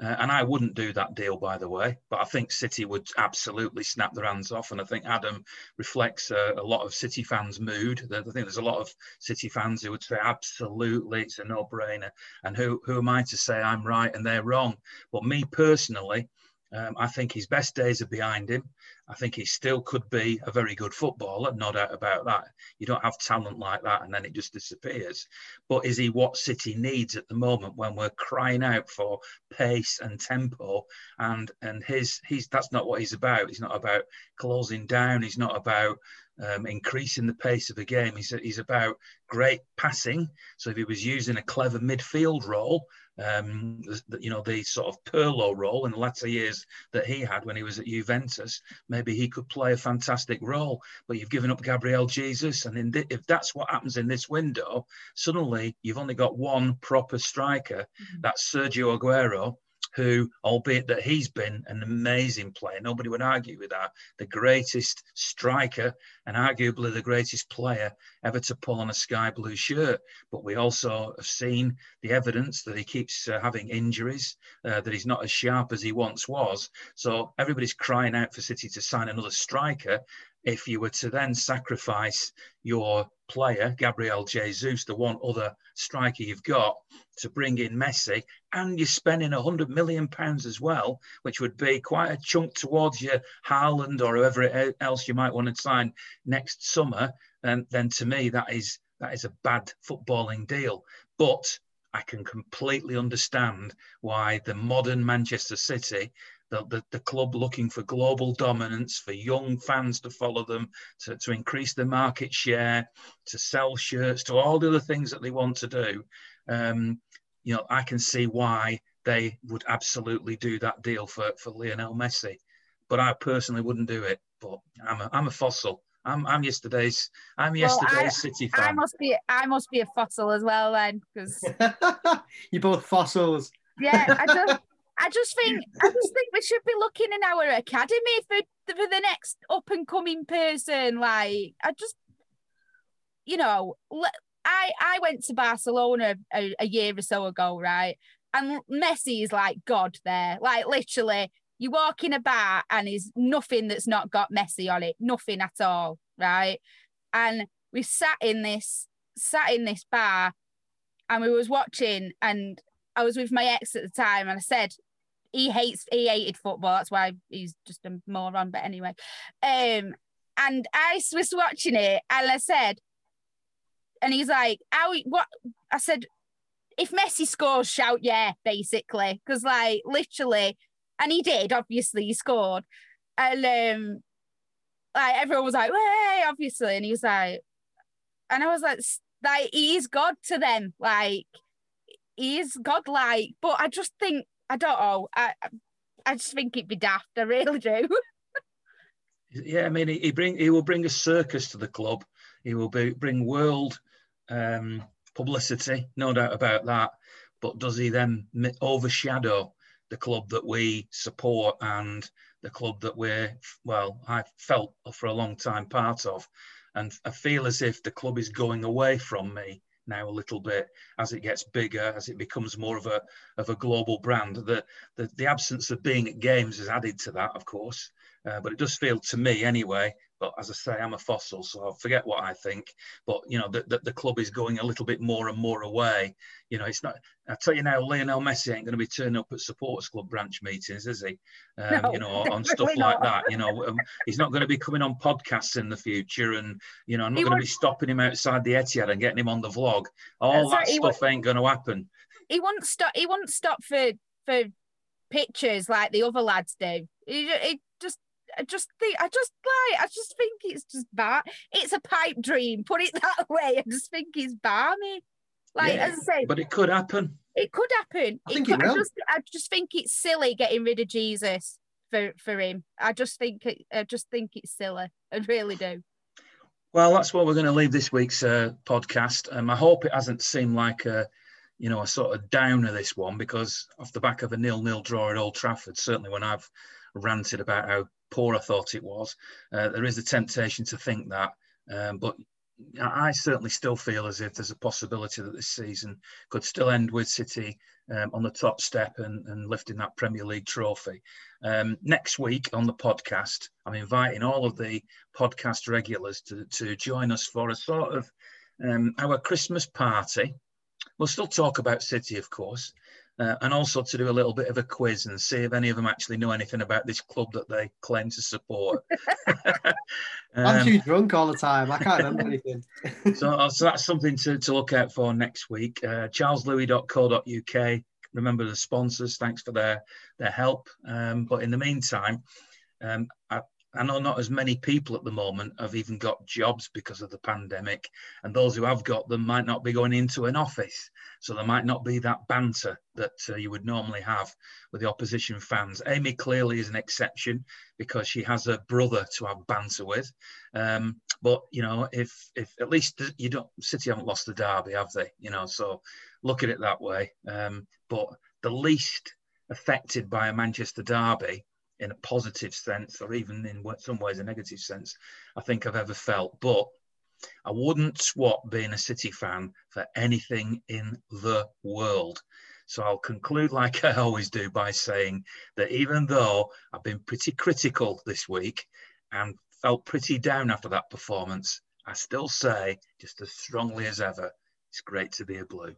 Speaker 1: uh, and I wouldn't do that deal, by the way, but I think City would absolutely snap their hands off. And I think Adam reflects uh, a lot of City fans' mood. I think there's a lot of City fans who would say, absolutely, it's a no brainer. And who, who am I to say I'm right and they're wrong? But me personally, um, I think his best days are behind him. I think he still could be a very good footballer, no doubt about that. You don't have talent like that and then it just disappears. But is he what City needs at the moment when we're crying out for pace and tempo? And and his he's that's not what he's about. He's not about closing down. He's not about um, increasing the pace of the game. He's, he's about great passing. So if he was using a clever midfield role, um, you know, the sort of Pirlo role in the latter years that he had when he was at Juventus, maybe he could play a fantastic role. But you've given up Gabriel Jesus, and th- if that's what happens in this window, suddenly you've only got one proper striker, mm-hmm. that's Sergio Aguero, who, albeit that he's been an amazing player, nobody would argue with that, the greatest striker and arguably the greatest player ever to pull on a sky blue shirt. But we also have seen the evidence that he keeps uh, having injuries, uh, that he's not as sharp as he once was. So everybody's crying out for City to sign another striker. If you were to then sacrifice your player, Gabriel Jesus, the one other striker you've got, to bring in Messi, and you're spending a hundred million pounds as well, which would be quite a chunk towards your Haaland or whoever else you might want to sign next summer. And then to me, that is that is a bad footballing deal. But I can completely understand why the modern Manchester City the, the, the, club looking for global dominance, for young fans to follow them, to, to increase their market share, to sell shirts, to all the other things that they want to do. Um, you know, I can see why they would absolutely do that deal for, for Lionel Messi. But I personally wouldn't do it. But I'm a, I'm a fossil. I'm, I'm yesterday's I'm yesterday's well, I, City fan.
Speaker 4: I must be I must be a fossil as well then because
Speaker 3: you're both fossils.
Speaker 4: Yeah, I just I just think I just think we should be looking in our academy for for the next up and coming person. Like I just, you know, I I went to Barcelona a, a year or so ago, right? And Messi is like God there, like literally. You walk in a bar and there's nothing that's not got Messi on it, nothing at all, right? And we sat in this sat in this bar and we was watching and I was with my ex at the time and I said, he hates he hated football. That's why he's just a moron. But anyway, um, and I was watching it, and I said, and he's like, "How? What?" I said, "If Messi scores, shout yeah!" Basically, because like literally, and he did. Obviously, he scored, and um, like everyone was like, "Hey!" Obviously, and he was like, and I was like, "Like he's God to them, like." He's godlike, but I just think I don't know. I I just think it'd be daft. I really do.
Speaker 1: yeah, I mean, he, bring he will bring a circus to the club. He will be, bring world um, publicity, no doubt about that. But does he then overshadow the club that we support and the club that we're well, I felt for a long time part of, and I feel as if the club is going away from me now a little bit as it gets bigger, as it becomes more of a of a global brand. The the, the absence of being at games has added to that, of course. Uh, but it does feel to me anyway but as I say, I'm a fossil, so I'll forget what I think. But you know, the, the, the, club is going a little bit more and more away. You know, it's not. I tell you now, Lionel Messi ain't going to be turning up at supporters club branch meetings, is he? Um, no, you know, on stuff like that. You know, um, he's not going to be coming on podcasts in the future, and you know, I'm not going to be stopping him outside the Etihad and getting him on the vlog. All that stuff ain't going to happen.
Speaker 4: He won't stop. He won't stop for for pictures like the other lads do. He, he I just think I just like I just think it's just bar. It's a pipe dream. Put it that way. I just think it's barmy. Like yeah, as I say,
Speaker 1: but it could happen.
Speaker 4: It could happen.
Speaker 3: I it think could, it will.
Speaker 4: I just I just think it's silly getting rid of Jesus for for him. I just think it. I just think it's silly. I really do.
Speaker 1: Well, that's what we're going to leave this week's uh, podcast. Um, I hope it hasn't seemed like a, you know, a sort of downer this one because off the back of a nil-nil draw at Old Trafford, certainly when I've ranted about how poor I thought it was. Uh, there is a temptation to think that, um, but I certainly still feel as if there's a possibility that this season could still end with City um, on the top step and, and, lifting that Premier League trophy. Um, next week on the podcast, I'm inviting all of the podcast regulars to, to join us for a sort of um, our Christmas party. We'll still talk about City, of course, uh, and also to do a little bit of a quiz and see if any of them actually know anything about this club that they claim to support.
Speaker 3: um, I'm too drunk all the time. I can't remember anything.
Speaker 1: so, uh, so that's something to, to look out for next week. Uh, CharlesLouis.co.uk. Remember the sponsors. Thanks for their their help. Um, but in the meantime, um, I, I know not as many people at the moment have even got jobs because of the pandemic, and those who have got them might not be going into an office, so there might not be that banter that uh, you would normally have with the opposition fans. Amy clearly is an exception because she has a brother to have banter with, um, but you know, if if at least you don't, City haven't lost the derby, have they? You know, so look at it that way. Um, but the least affected by a Manchester derby in a positive sense, or even in some ways a negative sense, I think I've ever felt. But I wouldn't swap being a City fan for anything in the world. So I'll conclude like I always do by saying that even though I've been pretty critical this week and felt pretty down after that performance, I still say, just as strongly as ever, it's great to be a blue.